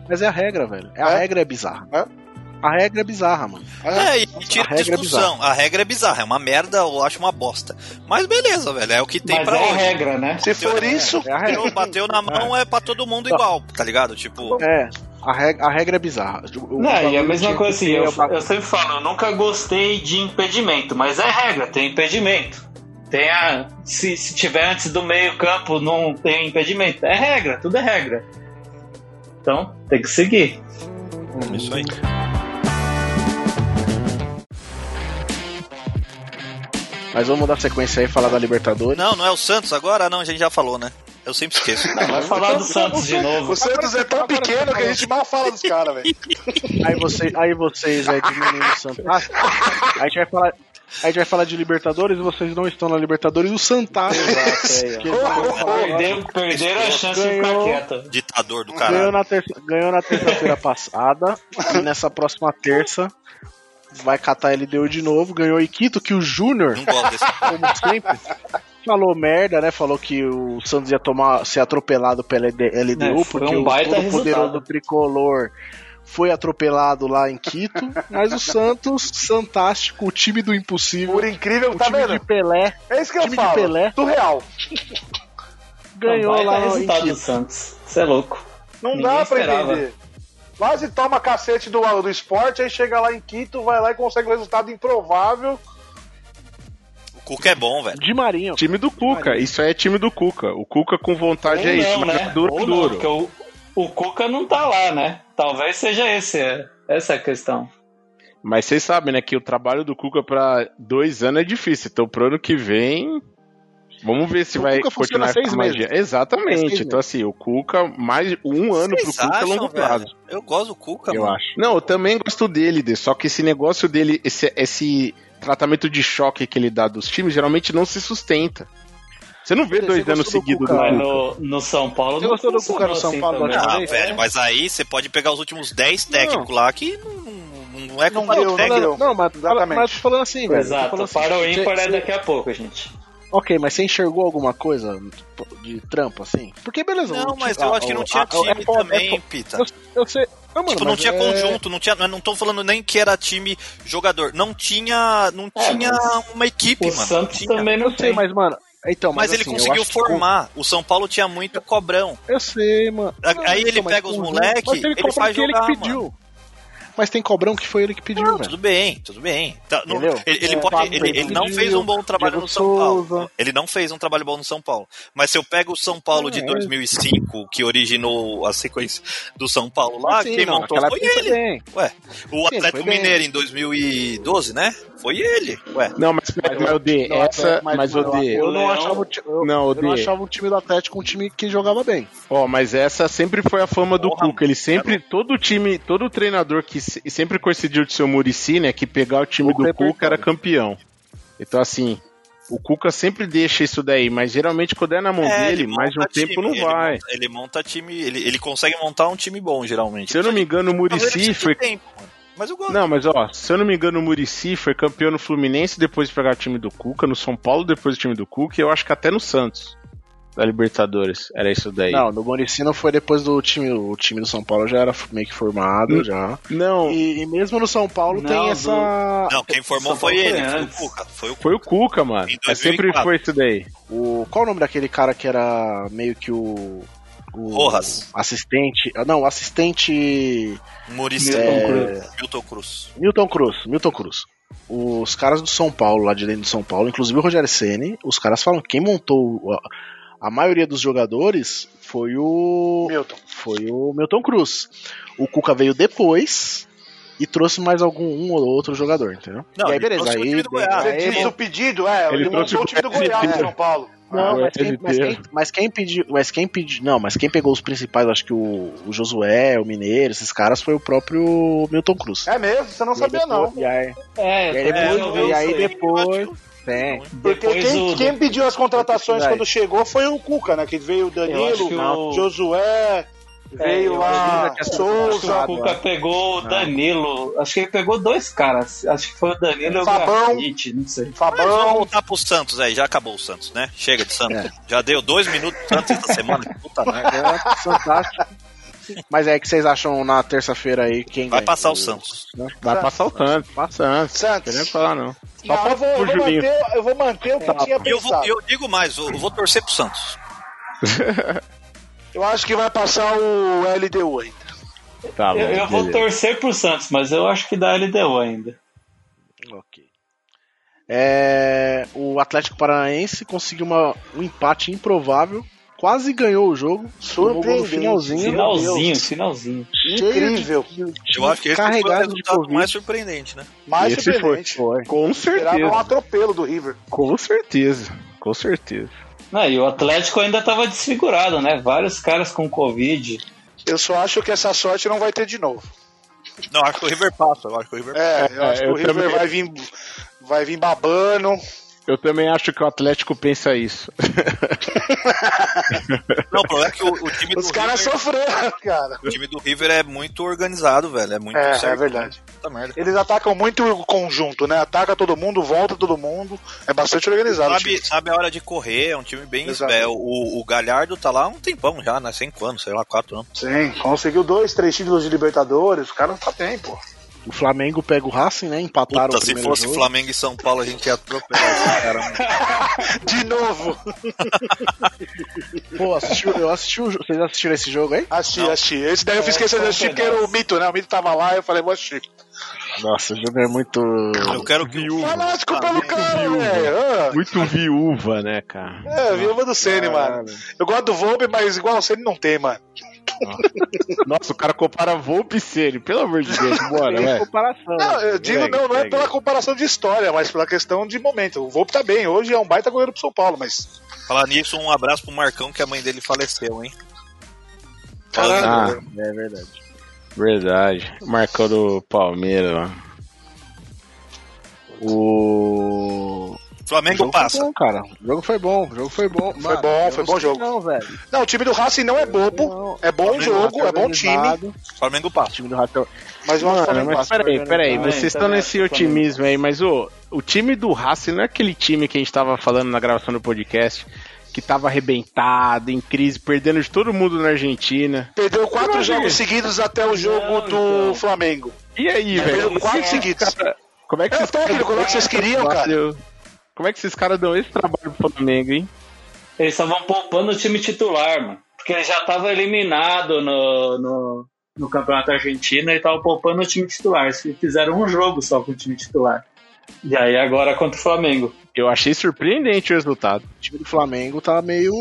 Mas é a regra, velho. A É? regra é bizarra. É? A regra é bizarra, mano. É, e tira a regra é discussão. a regra é bizarra, é uma merda, eu acho uma bosta. Mas beleza, velho, é o que tem Mas pra é a hoje. regra, né? Se for isso, É a regra. Bateu, bateu na mão é pra todo mundo igual, tá ligado? Tipo, É, a regra, a regra é bizarra. O- Não, e a bagulho mesma coisa assim, eu, eu sempre falo, eu nunca gostei de impedimento, mas é regra, tem impedimento. Tem a, se, se tiver antes do meio campo, não tem impedimento. É regra, tudo é regra. Então, tem que seguir. isso aí. Mas vamos dar sequência aí e falar da Libertadores. Não, não é o Santos agora? Não, a gente já falou, né? Eu sempre esqueço. Vai falar do Santos de novo. o Santos é tão pequeno que a gente mal fala dos caras, velho. Aí, você, aí vocês é diminuindo o Santos. Aí a gente vai falar. A gente vai falar de Libertadores e vocês não estão na Libertadores. O Santos. que Perderam, perderam a chance de ficar Ganhou. quieta. Ditador do ganhou caralho. na, terça, ganhou na terça-feira passada. E nessa próxima terça vai catar LDU de novo. Ganhou Iquito, que o Júnior, como sempre, falou merda, né? Falou que o Santos ia tomar, ser atropelado pela LD LDU, É, porque um o baita todo poderoso tricolor foi atropelado lá em Quito. Mas o Santos, fantástico, o time do impossível. Por incrível, O tá time vendo? de Pelé É isso que eu time de falo. Pelé. Surreal. ganhou Baita lá em resultado do Quito. Santos. Você é louco. Não Ninguém dá pra esperava. entender. Quase toma cacete do, do esporte, aí chega lá em Quito, vai lá e consegue um resultado improvável. O Cuca é bom, velho. De Marinho. Time do Cuca, isso aí é time do Cuca. O Cuca com vontade Ou é isso, não, mas né? é duro, Ou não, duro. porque o, o Cuca não tá lá, né? Talvez seja esse, é- essa é a questão. Mas vocês sabem, né, que o trabalho do Cuca pra dois anos é difícil. Então pro ano que vem. Vamos ver se O vai Cuca continuar seis com a magia. meses. Exatamente. seis então, assim, o Cuca, mais um ano pro Vocês Cuca é longo prazo. velho? Eu gosto do Cuca, Eu mano. acho. Não, eu também gosto dele, só que esse negócio dele, esse, esse tratamento de choque que ele dá dos times, geralmente não se sustenta. Você não vê dois anos do seguidos do Cuca? No, no São Paulo Você não gostou do Cuca no São assim Paulo também. Ah, vez? velho, mas aí você pode pegar os últimos 10 técnicos lá que não, não é Não deu, do não deu. Não, mas, Exatamente. mas falando assim, velho. Exato, falando assim, para o ímpar é daqui a pouco, gente. Ok, mas você enxergou alguma coisa de trampo, assim? Porque beleza. Não, o mas time- eu ah, acho que não o- tinha ah, time é também, é foda. Pita. Eu, eu sei. Não, mano, Tipo, não tinha é- conjunto, não tinha. Não tô falando nem que era time jogador. Não tinha. Não É, tinha mas uma equipe, O mano. não Santos tinha. também não sei, mas, mano. Então, Mas, mas, ele assim, conseguiu acho que- formar. O São Paulo tinha muito cobrão. Eu sei, mano. Aí Não, ele então, pega os conjunto- moleque, mas tem ele cobrão faz ele jogar, que pediu. Mas tem cobrão que foi ele que pediu, Não, tudo bem, tudo bem. Tá, não- ele ele É, pode, Fábio ele, ele não fez um bom trabalho Diego no São Paulo. Ele não fez um trabalho bom no São Paulo. Mas se eu pego o São Paulo de É. 2005, que originou a sequência do São Paulo lá, Sim, quem não, montou foi ele. bem. Ué, o Sim, Atlético foi bem. Mineiro em 2012, né? Foi ele. Ué, Não, mas, mas, mas o D, essa. mas, Mas, mano, o D. Eu não Leão- achava o ti- eu, Não, o eu não achava o time do Atlético um time que jogava bem. Ó, mas essa sempre foi a fama do Porra, Cuca. Ele sempre, todo time, todo treinador que se- sempre coincidiu de ser o Murici, né, que pegar o time O do repertório. Cuca era campeão. Então, assim, o Cuca sempre deixa isso daí, mas geralmente quando é na mão É, dele, ele mais de um monta tempo time, não ele vai. monta- ele monta time, ele, ele consegue montar um time bom, geralmente. Se eu não me engano, o Murici foi. tempo, mano. Mas eu gosto. Não, mas ó, se eu não me engano, o Murici foi campeão no Fluminense depois de pegar o time do Cuca, no São Paulo depois do time do Cuca, e eu acho que até no Santos. Da Libertadores. Era isso daí. Não, no Moricino foi depois do time. O time do São Paulo já era meio que formado Hum. já. Não, E, e mesmo no São Paulo Não, tem do- essa. Não, quem formou foi Paulo ele, foi foi o. Cuca. Foi o foi o Cuca, mano. É, sempre 2004. foi isso daí. O, qual o nome daquele cara que era meio que o. o Rojas. Assistente. ah, Não, assistente. Muricy Milton É, Cruz. Milton Cruz. Milton Cruz. Milton Cruz. Os caras do São Paulo, lá de dentro do São Paulo, inclusive o Rogério Ceni, os caras falam que quem montou a, a maioria dos jogadores foi o Milton. foi o Milton Cruz. O Cuca veio depois e trouxe mais algum um ou outro jogador, entendeu? Não, e aí ele beleza, trouxe o aí, time do Goiás. Aí, diz o pedido, é, Ele ele, trouxe montou o o time do. Goiás de São Paulo. Não, Ah, mas, quem, o mas, quem, mas quem pediu. Mas quem pediu. Não, mas quem pegou os principais, acho que o, o Josué, o Mineiro, esses caras, foi o próprio Milton Cruz. É mesmo? Você não E sabia, não. E aí, É, e aí depois. eu vi e aí depois tem. Porque quem, o- quem pediu as contratações quando chegou foi o Cuca, né? Que veio o Danilo, o- Josué, veio eu lá Souza, O Cuca pegou o Danilo. Acho que ele pegou dois caras. Acho que foi o Danilo e o Fabão. Grafite, não sei. Mas vamos Fabão. voltar pro Santos aí, já acabou o Santos, né? Chega de Santos. Já deu dois minutos do Santos essa semana. Puta merda. É fantástico. Mas é que vocês acham na terça-feira aí quem Vai ganha? passar o Santos. Vai passar o Santos, passa Santos. Santos. Querendo falar, não. Só Não, eu, vou, eu, vou manter, eu vou manter o que eu tinha E eu, vou- pensado. eu digo mais, eu, eu vou torcer pro Santos. Eu acho que vai passar o LDU ainda. Tá bom, Eu, eu vou torcer pro Santos, mas eu acho que dá LDU ainda. Ok. É, o Atlético Paranaense conseguiu uma, um empate improvável. Quase ganhou o jogo. Surpreendente. finalzinho. Finalzinho, finalzinho. Incrível. Eu acho que esse foi o carregado de resultado Covid. mais surpreendente, né? Mais Esse foi, surpreendente. Foi. Com Esperava um certeza. atropelo do River. Com certeza. Com certeza. Ah, e o Atlético ainda tava desfigurado, né? Vários caras com Covid. Eu só acho que essa sorte não vai ter de novo. Não, acho que o River passa. Eu acho que o River É, eu É, acho que eu o River também- vai vir, vai vir babando. Eu também acho que o Atlético pensa isso. Não, o problema é que o, o time Os do caras River, sofreram, cara. o time do River é muito organizado, velho. É muito É, certo. é verdade. Puta merda. Eles atacam muito o conjunto, né? Ataca todo mundo, volta todo mundo. É bastante organizado. o Sabe, time. sabe a hora de correr, é um time bem. É, o, o Galhardo tá lá há um tempão já, né? Cinco anos, sei lá, quatro anos. Sim, conseguiu dois, três títulos de Libertadores. O cara tá bem, pô. O Flamengo pega o Racing, né? Empataram Puta, o se primeiro fosse jogo. Flamengo e São Paulo, a gente ia atropelar esse cara. mano. De novo. Pô, assistiu, eu assisti o jogo. Vocês assistiram esse jogo aí? Assisti, Não. assisti. Esse daí eu fiz É, questão de assistir porque era o. Mito, né? O Mito tava lá e eu falei, vou assistir. Nossa, o jogo é muito. Eu quero que o. Fanático pelo cara, viúva. velho. Ah, Muito viúva, né, cara? É, viúva do Sene, mano. Eu gosto do Volpe, mas igual o Sene não tem, mano. Nossa, o cara compara Volpe e Ceni, pelo amor de Deus, bora, vai. comparação. Não, eu digo segue, não, não é pela comparação de história, mas pela questão de momento. O Volpe tá bem, hoje é um baita goleiro pro São Paulo, mas. Falar nisso, um abraço pro Marcão, que a mãe dele faleceu, hein? Caralho. Ah, É verdade. Verdade. Marcou do Palmeiras, mano. O. O Flamengo jogo passa. foi bom, cara. O jogo foi bom. O jogo foi bom. Mano, bom, eu foi não bom jogo. Não, velho. Não, o time do Racing não é bobo, é bom Flamengo jogo, é bom time. Flamengo O passa. time do Racing. mas que o Mano, Flamengo mas passa. peraí, peraí, vocês estão nesse o Flamengo otimismo aí, mas o, o time do Racing não é aquele time que a gente tava falando na gravação do podcast, que tava arrebentado, em crise, perdendo de todo mundo na Argentina. Perdeu quatro Não, jogos seguidos até o jogo Não, do então. Flamengo. E aí, Perdeu velho? quatro é, seguidos. Como é que É caras técnico lá que vocês queriam, cara. Como é que esses caras dão esse trabalho pro Flamengo, hein? Eles estavam poupando o time titular, mano. Porque ele já tava eliminado no, no, no Campeonato Argentino e tava poupando o time titular. Eles fizeram um jogo só com o time titular. E aí agora contra o Flamengo. Eu achei surpreendente o resultado. O time do Flamengo tá meio.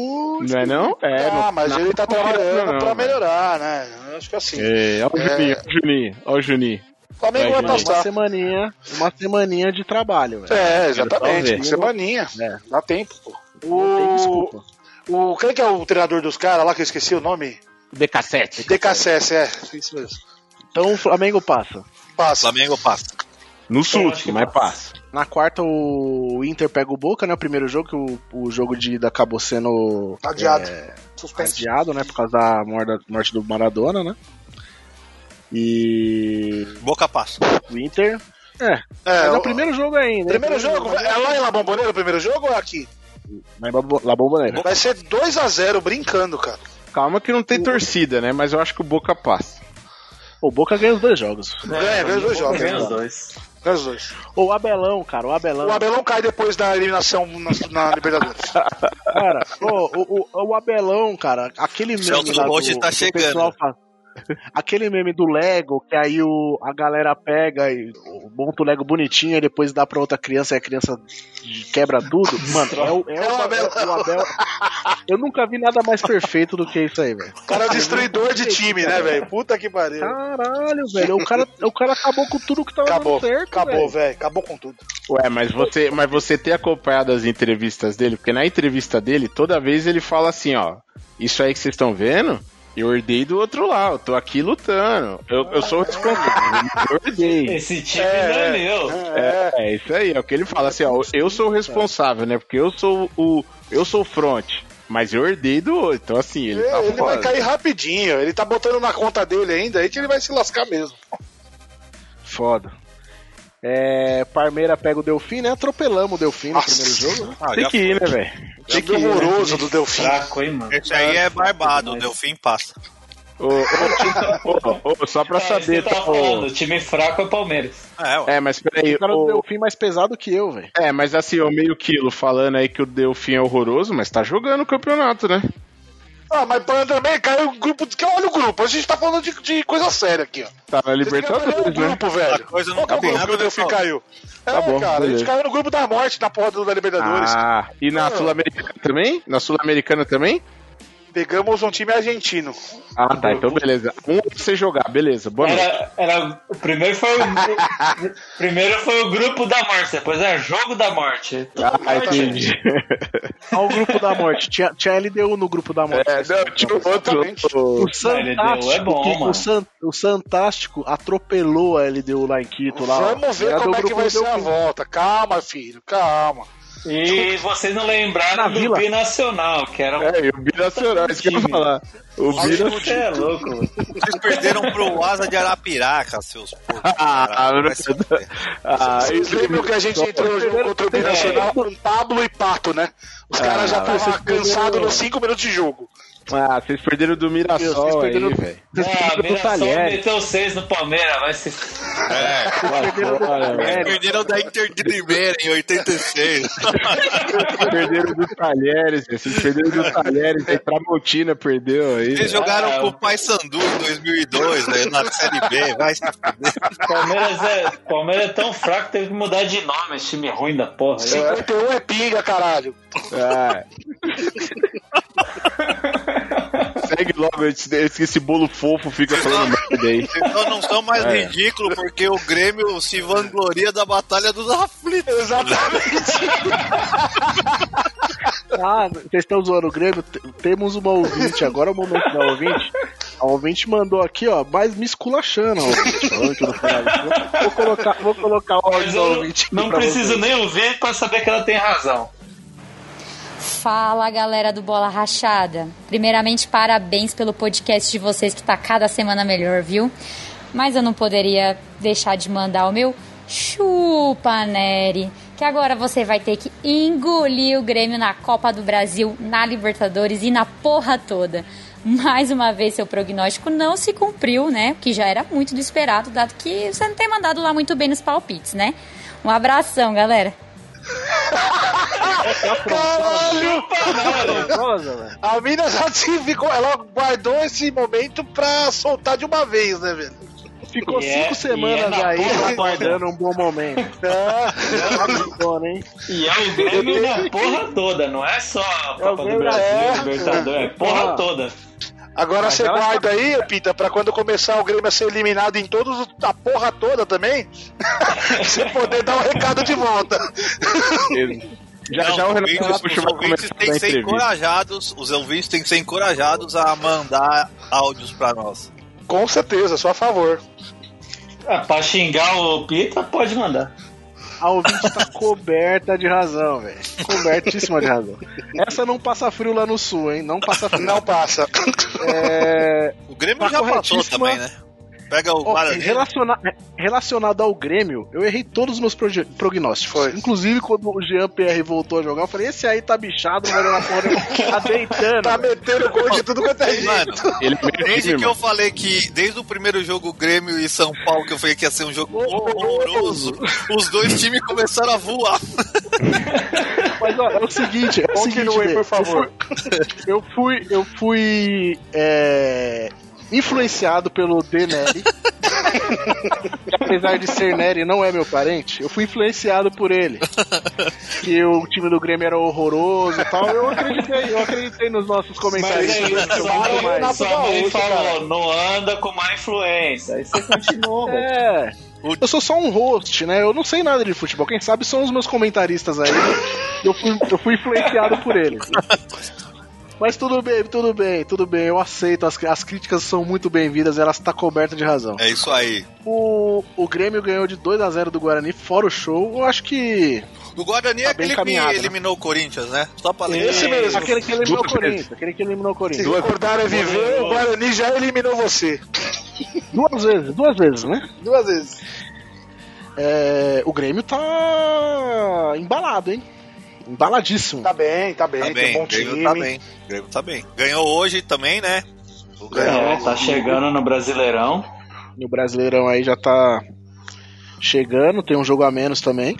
Não é não? É, ah, não- mas não- ele tá trabalhando não, pra melhorar, né? Eu acho que assim. É, olha o É. Juninho, olha o Juninho, olha o Juninho. O Flamengo Vai, vai Juninho. Uma passar. semaninha, uma semaninha de trabalho, velho. É, exatamente. ver. Semaninha. É. Dá tempo, pô. Não tem O, desculpa. o, quem que é o treinador dos caras lá que eu esqueci o nome? DK7. DKSS, é. Isso mesmo. Então o Flamengo passa. Passa. Flamengo passa. No acho susto, que mas passa. Na quarta, o Inter pega o Boca, né? O primeiro jogo, que o, o jogo de ida acabou sendo Adiado. é, adiado, né? Por causa da morda- morte do Maradona, né? E Boca passa. o Inter. É, É, mas é o o primeiro jogo ainda. hein? primeiro jogo? É lá em La Bombonera o primeiro jogo ou é aqui? Lá em La Bombonera. Vai ser 2x0 brincando, cara. Calma que não tem torcida, né? Mas eu acho que o Boca passa. O Boca ganha os dois jogos. Ganha, ganha os dois jogos. Ganha os dois. Os dois. O Abelão, cara, o Abelão. O Abelão cai depois da eliminação na, na Libertadores. Cara, o, o, o Abelão, cara, aquele meme Celso lá Rotti do, tá do chegando. pessoal Aquele meme do Lego, que aí o, a galera pega e monta o Lego bonitinho e depois dá pra outra criança e a criança quebra tudo. Mano, é o, é É o o, Abelão. é o Abel. Eu nunca vi nada mais perfeito do que isso aí, velho. O cara é destruidor de time, né, velho? Puta que pariu. Caralho, velho. O cara, o cara acabou com tudo que tava Acabou, dando certo, acabou, velho. Acabou com tudo. Ué, mas você, mas você ter acompanhado as entrevistas dele, porque na entrevista dele, toda vez ele fala assim, ó, isso aí que vocês estão vendo, eu herdei do outro lado, eu tô aqui lutando. Eu, eu sou o responsável, eu herdei. Esse time não é meu. É, é isso aí, é o que ele fala assim, ó, eu sou o responsável, né? Porque eu sou o eu sou o front, mas eu herdei do outro. Então assim, ele tá ele vai cair rapidinho. Ele tá botando na conta dele ainda, aí que ele vai se lascar mesmo. Foda. É, Parmeira pega o Delfim, né? Atropelamos o Delfim no primeiro jogo. né? Ah, Tem que ir, né, velho? Tem que ir. né? horroroso do Delfim. Fraco, hein, mano. Esse aí é barbado, o Delfim passa. Ô, ô, ô, só pra É, saber, tá, falando, ô, o time fraco é o Palmeiras. É. É, mas peraí, O cara do ô, Delfim mais pesado que eu, velho. É, mas assim, o meio quilo falando aí que o Delfim é horroroso, mas tá jogando o campeonato, né? Ah, mas pra- também caiu o grupo. que Olha o grupo, a gente tá falando de, de coisa séria aqui, ó. Tá na Libertadores, o né? grupo, velho. A coisa não Qual que é o grupo que o a Delfim caiu? É, Tá bom, cara, a beleza. gente caiu no grupo da morte na porra do da Libertadores. Ah, e na Ah. Sul-Americana também? Na Sul-Americana também? Pegamos um time argentino. Ah, tá, então beleza. Um pra você jogar, beleza. Boa noite. Era, era, o primeiro foi o, o- primeiro foi o grupo da morte, depois era jogo da morte. Ah, entendi. Olha o grupo da morte. Tinha, tinha LDU no grupo da morte. É, não, tinha um outro. O Santástico, é bom, mano. o, San- o Santástico atropelou a LDU lá em Quito. Lá. Vamos ver como é que vai ser a volta. Calma, filho, calma. E vocês não Na lembraram do Vila. Binacional, que era um. É, e o Binacional, isso que eu ia falar. O Binacional. Você é louco, mano. Vocês perderam pro Asa de Arapiraca, seus porcos. Ah. Ah, Vocês isso- lembram que a gente entrou no jogo contra o Binacional com Pablo e Pato, né? Os caras já estavam cansados nos 5 minutos de jogo. Ah, vocês perderam do Vocês Mirassol aí, perderam- velho. Vocês Ah, perderam do Mirassol meteu seis no Palmeiras, vai se. É, Perderam eles Talheres. perderam da Inter de Limeira em 86. Vocês perderam do Talheres, velho. vocês perderam do Talheres, aí Tramontina perdeu aí. Eles jogaram Ah, com o- o Paysandu em 2002, né, na Série B. Vai se. Palmeiras é, Palmeiras é tão fraco, teve que mudar de nome, esse time ruim da porra. 51 é pinga, caralho. Ah. Segue logo que esse bolo fofo fica falando merda aí. Não são mais É. ridículos porque o Grêmio se vangloria da Batalha dos Aflitos. Exatamente. Ah, vocês estão zoando o Grêmio? Temos uma ouvinte, agora é o momento da ouvinte. A ouvinte mandou aqui, ó, mas me esculachando. Vou colocar, vou colocar o áudio da ouvinte. não pra preciso vocês. nem ouvir pra saber que ela tem razão. Fala galera do Bola Rachada. Primeiramente, parabéns pelo podcast de vocês que tá cada semana melhor, viu? Mas eu não poderia deixar de mandar o meu chupa, Nery. Que agora você vai ter que engolir o Grêmio na Copa do Brasil, na Libertadores e na porra toda. Mais uma vez, seu prognóstico não se cumpriu, né? Que já era muito do esperado, dado que você não tem mandado lá muito bem nos palpites, né? Um abração, galera. Caralho! Rosa, velho. A mina já se ficou. Ela guardou esse momento pra soltar de uma vez, né, velho? Ficou E cinco é- semanas e é aí porra aguardando um bom momento. É. Hein? E é o Grêmio na porra toda, não é só a Copa do Brasil, é. Libertadores, é Porra. toda. Agora você guarda aí, Pita, pra quando começar o Grêmio a ser eliminado em todos os- a porra toda também, você poder dar um recado de volta. Já, Não, já o Renato ouvintes, os vai ouvintes têm que ser encorajados, os ouvintes têm que ser encorajados a mandar áudios pra nós. Com certeza, só a favor. Ah, pra xingar o Pita, pode mandar. A ouvinte tá coberta de razão, velho. Cobertíssima de razão. Essa não passa frio lá no sul, hein? Não passa frio. Não passa. É, O Grêmio Tá já passou também, né? Pega o Guarani. relaciona- relacionado ao Grêmio, eu errei todos os meus proje- prognósticos. Foi. Inclusive, quando o Jean Pierre voltou a jogar, eu falei: esse aí tá bichado, não vai dar porra. Tá deitando. Tá metendo gol de tudo quanto é jeito. Mano, Ele é desde que eu falei que, desde o primeiro jogo Grêmio e São Paulo, que eu falei que ia ser um jogo horroroso, os dois times começaram a voar. Mas ó, é o seguinte, é o seguinte, Continue, Dê, por favor. Eu fui, eu fui, eu fui, é, influenciado pelo D Neri. que apesar de ser Neri não é meu parente, eu fui influenciado por ele. Que o time do Grêmio era horroroso e tal. Eu acreditei, eu acreditei nos nossos comentários. Mas aí, sua mãe, sua mãe falou, não anda com má influência. Aí você continua, velho. É. Eu sou só um host, né? Eu não sei nada de futebol. Quem sabe são os meus comentaristas aí. Eu fui, eu fui influenciado por eles. Mas tudo bem, tudo bem, tudo bem. Eu aceito. As, as críticas são muito bem-vindas, elas estão tá cobertas de razão. É isso aí. O, o Grêmio ganhou de 2 a 0 do Guarani, fora o show. Eu acho que. O Guarani Tá é bem aquele que caminhado, né? eliminou o Corinthians, né? Só pra lembrar. Esse mesmo. Aquele que eliminou o Duas Corinthians. vezes. Aquele que eliminou o Se Corinthians. recordarem viver, o Guarani já eliminou você. Duas vezes, duas vezes, né? Duas vezes. É, o Grêmio tá embalado, hein? Embaladíssimo. Tá bem, tá bem, Tá tem bem, um bom Grêmio time. tá bem. Grêmio tá bem. Ganhou hoje também, né? O Grêmio. É, tá chegando no Brasileirão. E o Brasileirão aí já tá chegando, tem um jogo a menos também.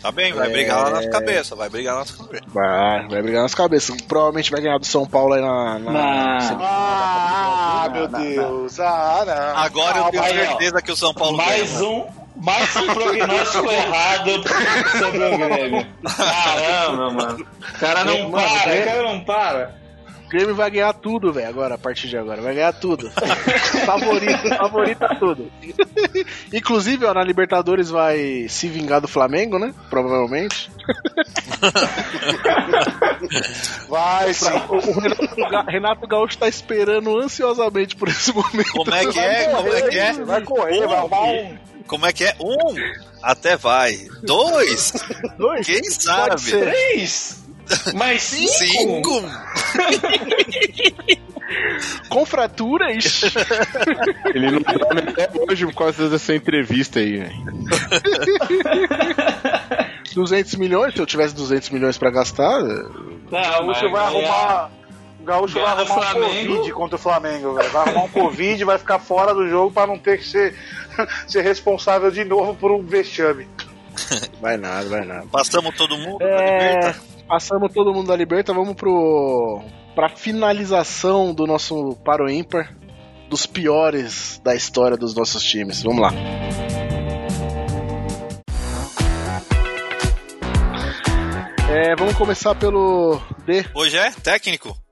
Tá bem, vai É. brigar lá nas cabeças, vai brigar nas cabeças. Vai, vai brigar nas cabeças. Provavelmente vai ganhar do São Paulo aí na. na- Não. Ah, meu Não, não, Deus. Ah, não. Agora eu tenho certeza que o São Paulo Mais ganha. um, mais um prognóstico errado sobre o Grêmio. Caramba, mano. O cara não Mano, para, é- o cara não para. O Grêmio vai ganhar tudo, velho, agora, a partir de agora. Vai ganhar tudo. favorito, favorito a tudo. Inclusive, ó, na Libertadores vai se vingar do Flamengo, né? Provavelmente. Vai sim. O, Renato, Ga- Renato Gaúcho tá esperando ansiosamente por esse momento. Como é que é? Como é que é? Vai correr, vai arrumar um. Como é que é? Um, até vai. Dois, Dois? quem sabe? Três? Mais cinco? Cinco. Com fratura, ixi. Ele não dorme até hoje por causa dessa entrevista aí, velho. 200 milhões, se eu tivesse 200 milhões pra gastar. O Não, Gaúcho vai arrumar. O Gaúcho vai arrumar um. Covid contra o Flamengo, velho. Vai arrumar um Covid, vai ficar fora do jogo pra não ter que ser, ser responsável de novo por um vexame. Vai nada, vai nada. Passamos todo mundo. É, Liberta. passamos todo mundo da Liberta, vamos pro pra finalização do nosso Paro Ímpar, dos piores da história dos nossos times. Vamos lá. É, vamos começar pelo D, Hoje é técnico.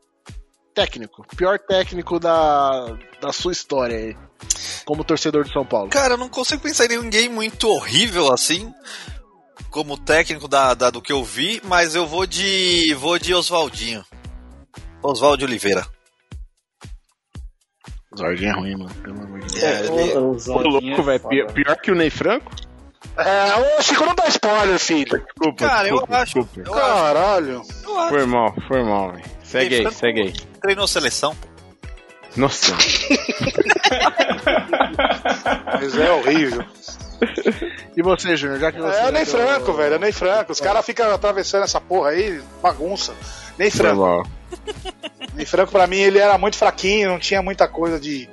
Técnico. Pior técnico da, da sua história aí, como torcedor de São Paulo. Cara, eu não consigo pensar em ninguém muito horrível assim, como técnico da, da- do que eu vi, mas eu vou de. vou de Oswaldinho. Oswaldo Oliveira. Zordinho é ruim, mano. Pelo amor de Deus. É, ele- o, o Ô, louco, é velho. Pior, pior que o Ney Franco? É, ô Chico, não dá spoiler, filho. Desculpa, Cara, eu desculpa, acho. desculpa. Eu acho, Caralho. eu acho. Foi mal, foi mal, velho. Segue aí, segue aí. Treinou seleção. Nossa. Mas é horrível. E você, Júnior, já que você. É deu- Franco, velho. É o Ney Franco. Os caras ficam atravessando essa porra aí, bagunça. Foi Franco. mal. Ney Franco, pra mim, ele era muito fraquinho, não tinha muita coisa de.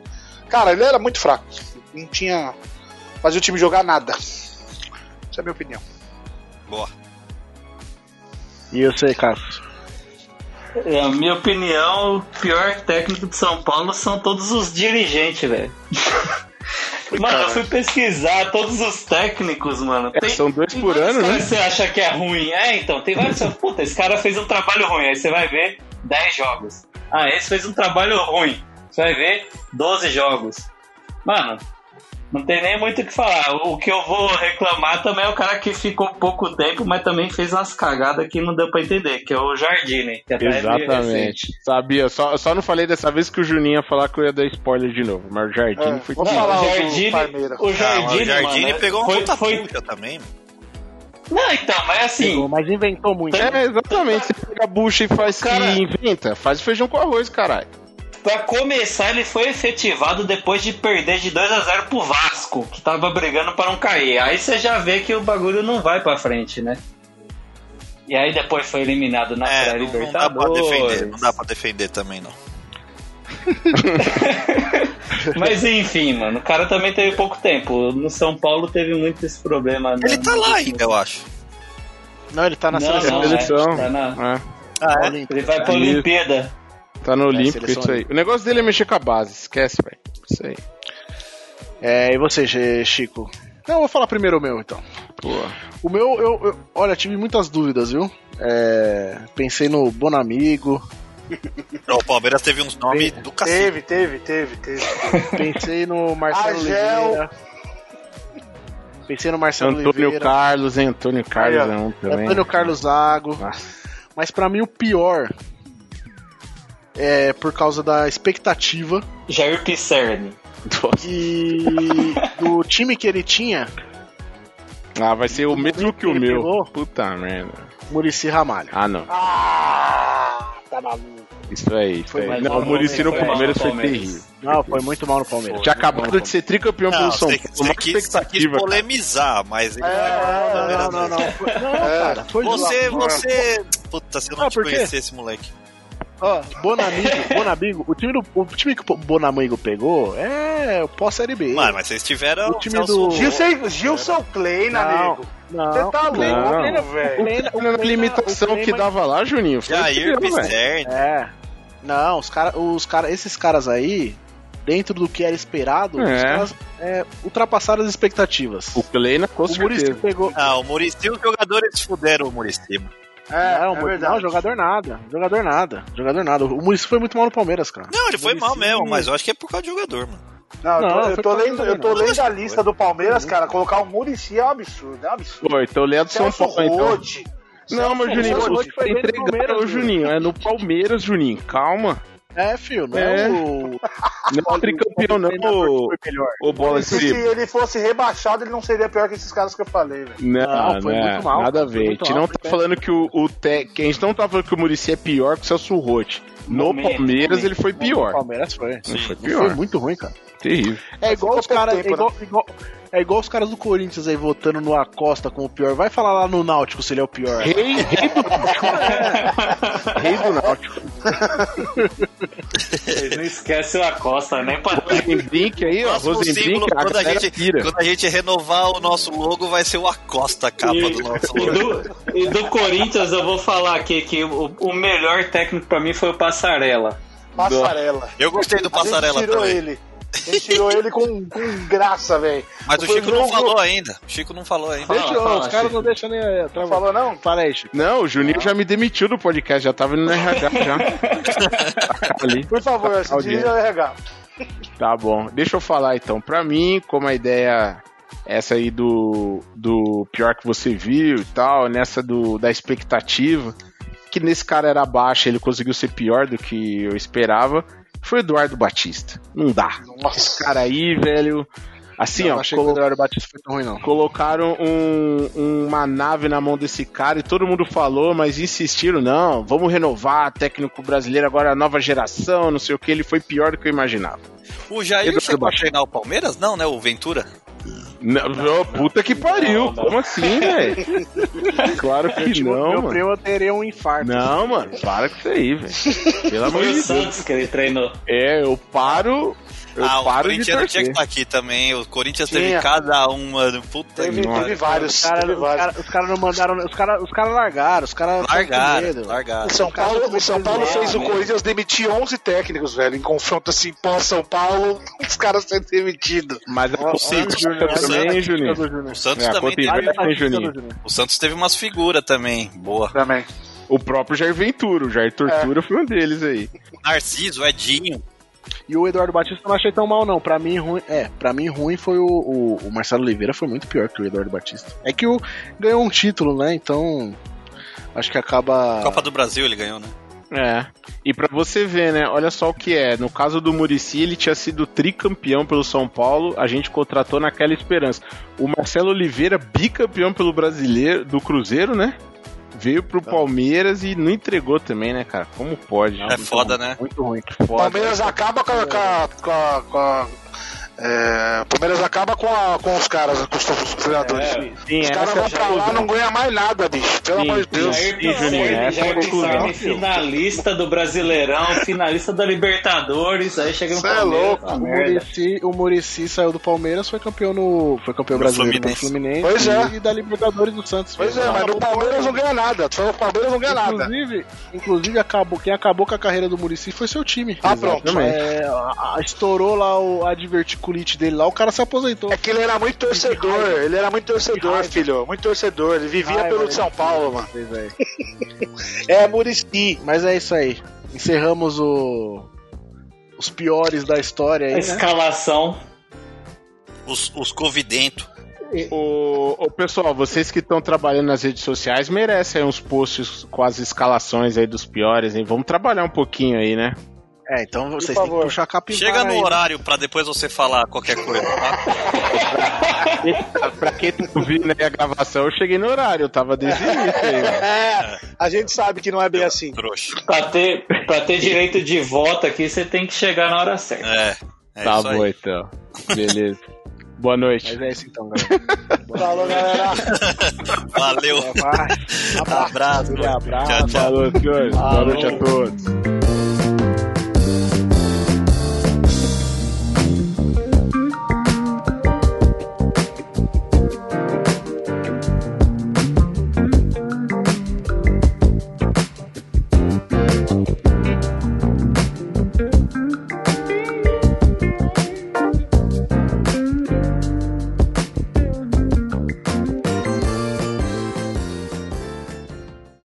Cara, ele era muito fraco. Não tinha. Fazia o time jogar nada. Essa é a minha opinião. Boa. E eu sei, Cássio. É, a minha opinião, o pior técnico de São Paulo são todos os dirigentes, velho. Mano, eu fui pesquisar todos os técnicos, mano. É, são dois tem por ano, né? Você acha que é ruim? É, então, tem vários. Puta, esse cara fez um trabalho ruim. Aí você vai ver 10 jogos. Ah, esse fez um trabalho ruim. Você vai ver 12 jogos. Mano, não tem nem muito o que falar. O que eu vou reclamar também é o cara que ficou pouco tempo, mas também fez umas cagadas que não deu pra entender, que é o Jardine. Que até é. Exatamente. Sabia, só, só não falei dessa vez que o Juninho ia falar que eu ia dar spoiler de novo. Mas o Jardim É, foi vamos falar o Jardine, o Ah, Jardine, o Jardine mano, pegou uma puta foi... também. Não, então, mas assim, Mas inventou muito. É, exatamente. Você pega a bucha e faz Cara- que inventa. Faz feijão com arroz, caralho. Pra começar, ele foi efetivado depois de perder de 2 a 0 pro Vasco, que tava brigando pra não cair. Aí você já vê que o bagulho não vai pra frente, né? E aí depois foi eliminado na É, não, não dá pra defender, pré-libertadores. não dá pra defender também não. Mas enfim, mano, o cara também teve pouco tempo. No São Paulo teve muito esse problema. Ele né? tá lá ainda, eu acho. Não, ele tá na Não, seleção. não, é, tá na- É. Ah, Olímpica. Ele vai pra. Olimpíada. Tá no Olímpico, isso aí. O negócio dele é mexer com a base, esquece, velho. Isso aí. É, e você, Chico? Não, eu vou falar primeiro o meu, então. Pô. O meu, eu, eu, olha, tive muitas dúvidas, viu? É, pensei no Bonamigo. Não, o Palmeiras teve uns nomes do cacete. Teve, teve, teve, teve. Pensei no Marcelo Agel. Oliveira. Pensei no Marcelo Antônio Oliveira. Carlos, hein? Antônio Carlos ó. é um também. Antônio Carlos Zago. Nossa. Mas pra mim o pior é por causa da expectativa Jair Pisserni. E do time que ele tinha, Ah, vai ser o mesmo que o Ele meu. pegou? Puta merda. Murici Ramalho. Ah, não. Ah, tá maluco. Isso aí. Isso Foi aí. Não, mal o Muricy no Palmeiras foi Palmeiras. terrível. Não, foi muito mal no Palmeiras. Tinha acabado de ser tricampeão pelo Não, São você, Paulo. você quis, você quis polemizar, mas ele É, Não, não, não. Foi, não, cara. Foi Você, você. Puta, se eu não Ah, te conhecesse, moleque. Ó, Bonamigo, Bonamigo, o time, do, o time que o Bonamigo pegou é o pós-série B. Mano, mas vocês tiveram. O time do-. Gilson, Gilson Kleina, Não, amigo. não. Você tá louco, Não. velho. A limitação que dava lá, Juninho. Foi Jair. Pisserni. É. Não, os cara, os cara, esses caras aí, dentro do que era esperado, É. os caras é, ultrapassaram as expectativas. O Kleina, com O Muricy pegou. Não, o Muricy, os jogadores fuderam o Muricy. É, não, é mu- verdade. não, jogador nada. Jogador nada. Jogador nada. O Muricy foi muito mal no Palmeiras, cara. Não, ele foi Muricy- mal mesmo, mas eu acho que é por causa do jogador, mano. Não, eu tô, Não, eu foi tô lendo, eu tô lendo a lista do Palmeiras, cara. Colocar o Murici é um absurdo, é um absurdo. Pô, então lê a do São Paulo, então. Não, mas Juninho, Celso você Roth foi bem no entregar Palmeiras, o? Juninho. É no Palmeiras, Juninho. Calma. É, filho, não É. é, o. Não é tricampeão, não, Foi melhor. ô bola Se de ele fosse rebaixado, ele não seria pior que esses caras que eu falei, velho. Não, Não, não, foi é, muito mal, nada a foi ver. A gente não foi tá falando que o, o te... a gente não tá falando que o Murici é pior que o Celso. No Momento, Palmeiras momento. ele foi O pior. Palmeiras foi. Não foi Foi pior. muito ruim, cara. Terrível. É igual os caras. É igual, igual- é igual os caras do Corinthians aí votando no Acosta como o pior. Vai falar lá no Náutico se ele é o pior. Rei, rei do Náutico. rei do Náutico. Eles não esquecem o Acosta, nem pra Rosenbrink aí, ó. Rosenbrink, quando a, gente, pira. quando a gente renovar o nosso logo, vai ser o Acosta a capa E, do nosso e logo. do, e do Corinthians eu vou falar aqui que o, o melhor técnico pra mim foi o Passarela. Passarela. Eu gostei do A gente Passarela tirou também. ele. Gente tirou ele com, com graça, velho. Mas o Foi Chico não falou ainda. O Chico não falou ainda. Deixa, Fala, fala, os caras não deixam nem. é, Não falou, não? Fala aí, Chico. Não, o Juninho já me demitiu do podcast, já tava indo no RH já. Tá ali. Por favor, se Audiência. dirige ao RH. Tá bom, deixa eu falar então. Pra mim, como a ideia essa aí do, do pior que você viu e tal, nessa do, da expectativa, que nesse cara era baixa, ele conseguiu ser pior do que eu esperava, foi o Eduardo Batista. Não dá. Esse cara aí, velho. Assim, Não, ó, achei colo- que o Eduardo Batista foi tão ruim, não. colocaram um- uma nave na mão desse cara e todo mundo falou, mas insistiram, não, vamos renovar, técnico brasileiro agora nova geração, não sei o que, ele foi pior do que eu imaginava. O Jair Eduardo chegou a treinar o Palmeiras? Não, né? O Ventura? Não, puta que pariu, Não, não. como assim, velho? Claro que não, Meu mano. primo teria um infarto. Não, mano, para com isso aí, velho. Pelo amor de Deus. Santos que ele treinou. É, eu paro. Eu ah, o Corinthians não tinha que estar aqui também. O Corinthians Tinha. teve cada uma. Puta Teve, que teve vários. Os caras cara, cara não mandaram. Os caras os cara largaram, os caras. Largaram, largaram. O São Paulo, o São Paulo fez o né? Corinthians demitir 11 técnicos, velho, em confronto assim, pós-São Paulo, os caras sendo demitidos. Mas é possível Júnior, também, Juninho. O Santos É, também teve. O Santos teve umas figuras também. Boa. Também. O próprio Jair Ventura, o Jair Tortura É. foi um deles aí. Narciso, Edinho. E o Eduardo Batista eu não achei tão mal, não. Pra mim, ruim. É, pra mim, ruim foi o, o, o Marcelo Oliveira, foi muito pior que o Eduardo Batista. É que o ganhou um título, né? Então. Acho que acaba. Copa do Brasil ele ganhou, né? É. E pra você ver, né? Olha só o que é. No caso do Murici, ele tinha sido tricampeão pelo São Paulo. A gente contratou naquela esperança. O Marcelo Oliveira, bicampeão pelo brasileiro do Cruzeiro, né? Veio pro Palmeiras e não entregou também, né, cara? Como pode? É foda, né? Muito ruim. O Palmeiras acaba com a- com a- com a- É, o Palmeiras acaba com, a, com os caras, com os, os treinadores. É, sim, os caras vão é pra lá não ganha mais nada, bicho. Pelo Sim, amor de Deus. sim. Jair Juninho, essa é Jair filho. finalista do Brasileirão, finalista da Libertadores, aí chega no Cê é Palmeiras, louco, uma O. Murici, o Murici saiu do Palmeiras, foi campeão no. Foi campeão No brasileiro Fluminense. pelo Fluminense Pois é. e da Libertadores do Santos. Pois é, mas no Palmeiras não ganha nada. Só o Palmeiras não ganha nada. Inclusive, inclusive acabou, quem acabou com a carreira do Murici foi seu time. Ah, pronto. É, estourou lá o, a diverticulite dele lá, o cara se aposentou. É que ele era muito torcedor, ele era muito torcedor, filho. Muito torcedor. Ele vivia Raiva, pelo? São Paulo, mano. É. Murici. Mas é isso aí. Encerramos o. Os piores da história A aí, né? escalação. Os, os covidento. O, o pessoal, vocês que estão trabalhando nas redes sociais merecem aí uns posts com as escalações aí dos piores, hein? Vamos trabalhar um pouquinho aí, né? É, então vocês têm favor. que puxar a capivara Chega no aí, né? horário pra depois você falar qualquer coisa, tá? pra quem tá ouvindo aí a gravação, eu cheguei no horário, eu tava início aí. É, a gente sabe que não é bem assim. Trouxa. Pra ter, pra ter direito de voto aqui, você tem que chegar na hora certa. É. É Tá bom aí. então. Beleza. Boa noite. Mas é isso então, galera. Falou, galera. Valeu. Vai. Abraço. Aquele abraço. Tchau, tchau. Falou, senhores. Boa noite a todos.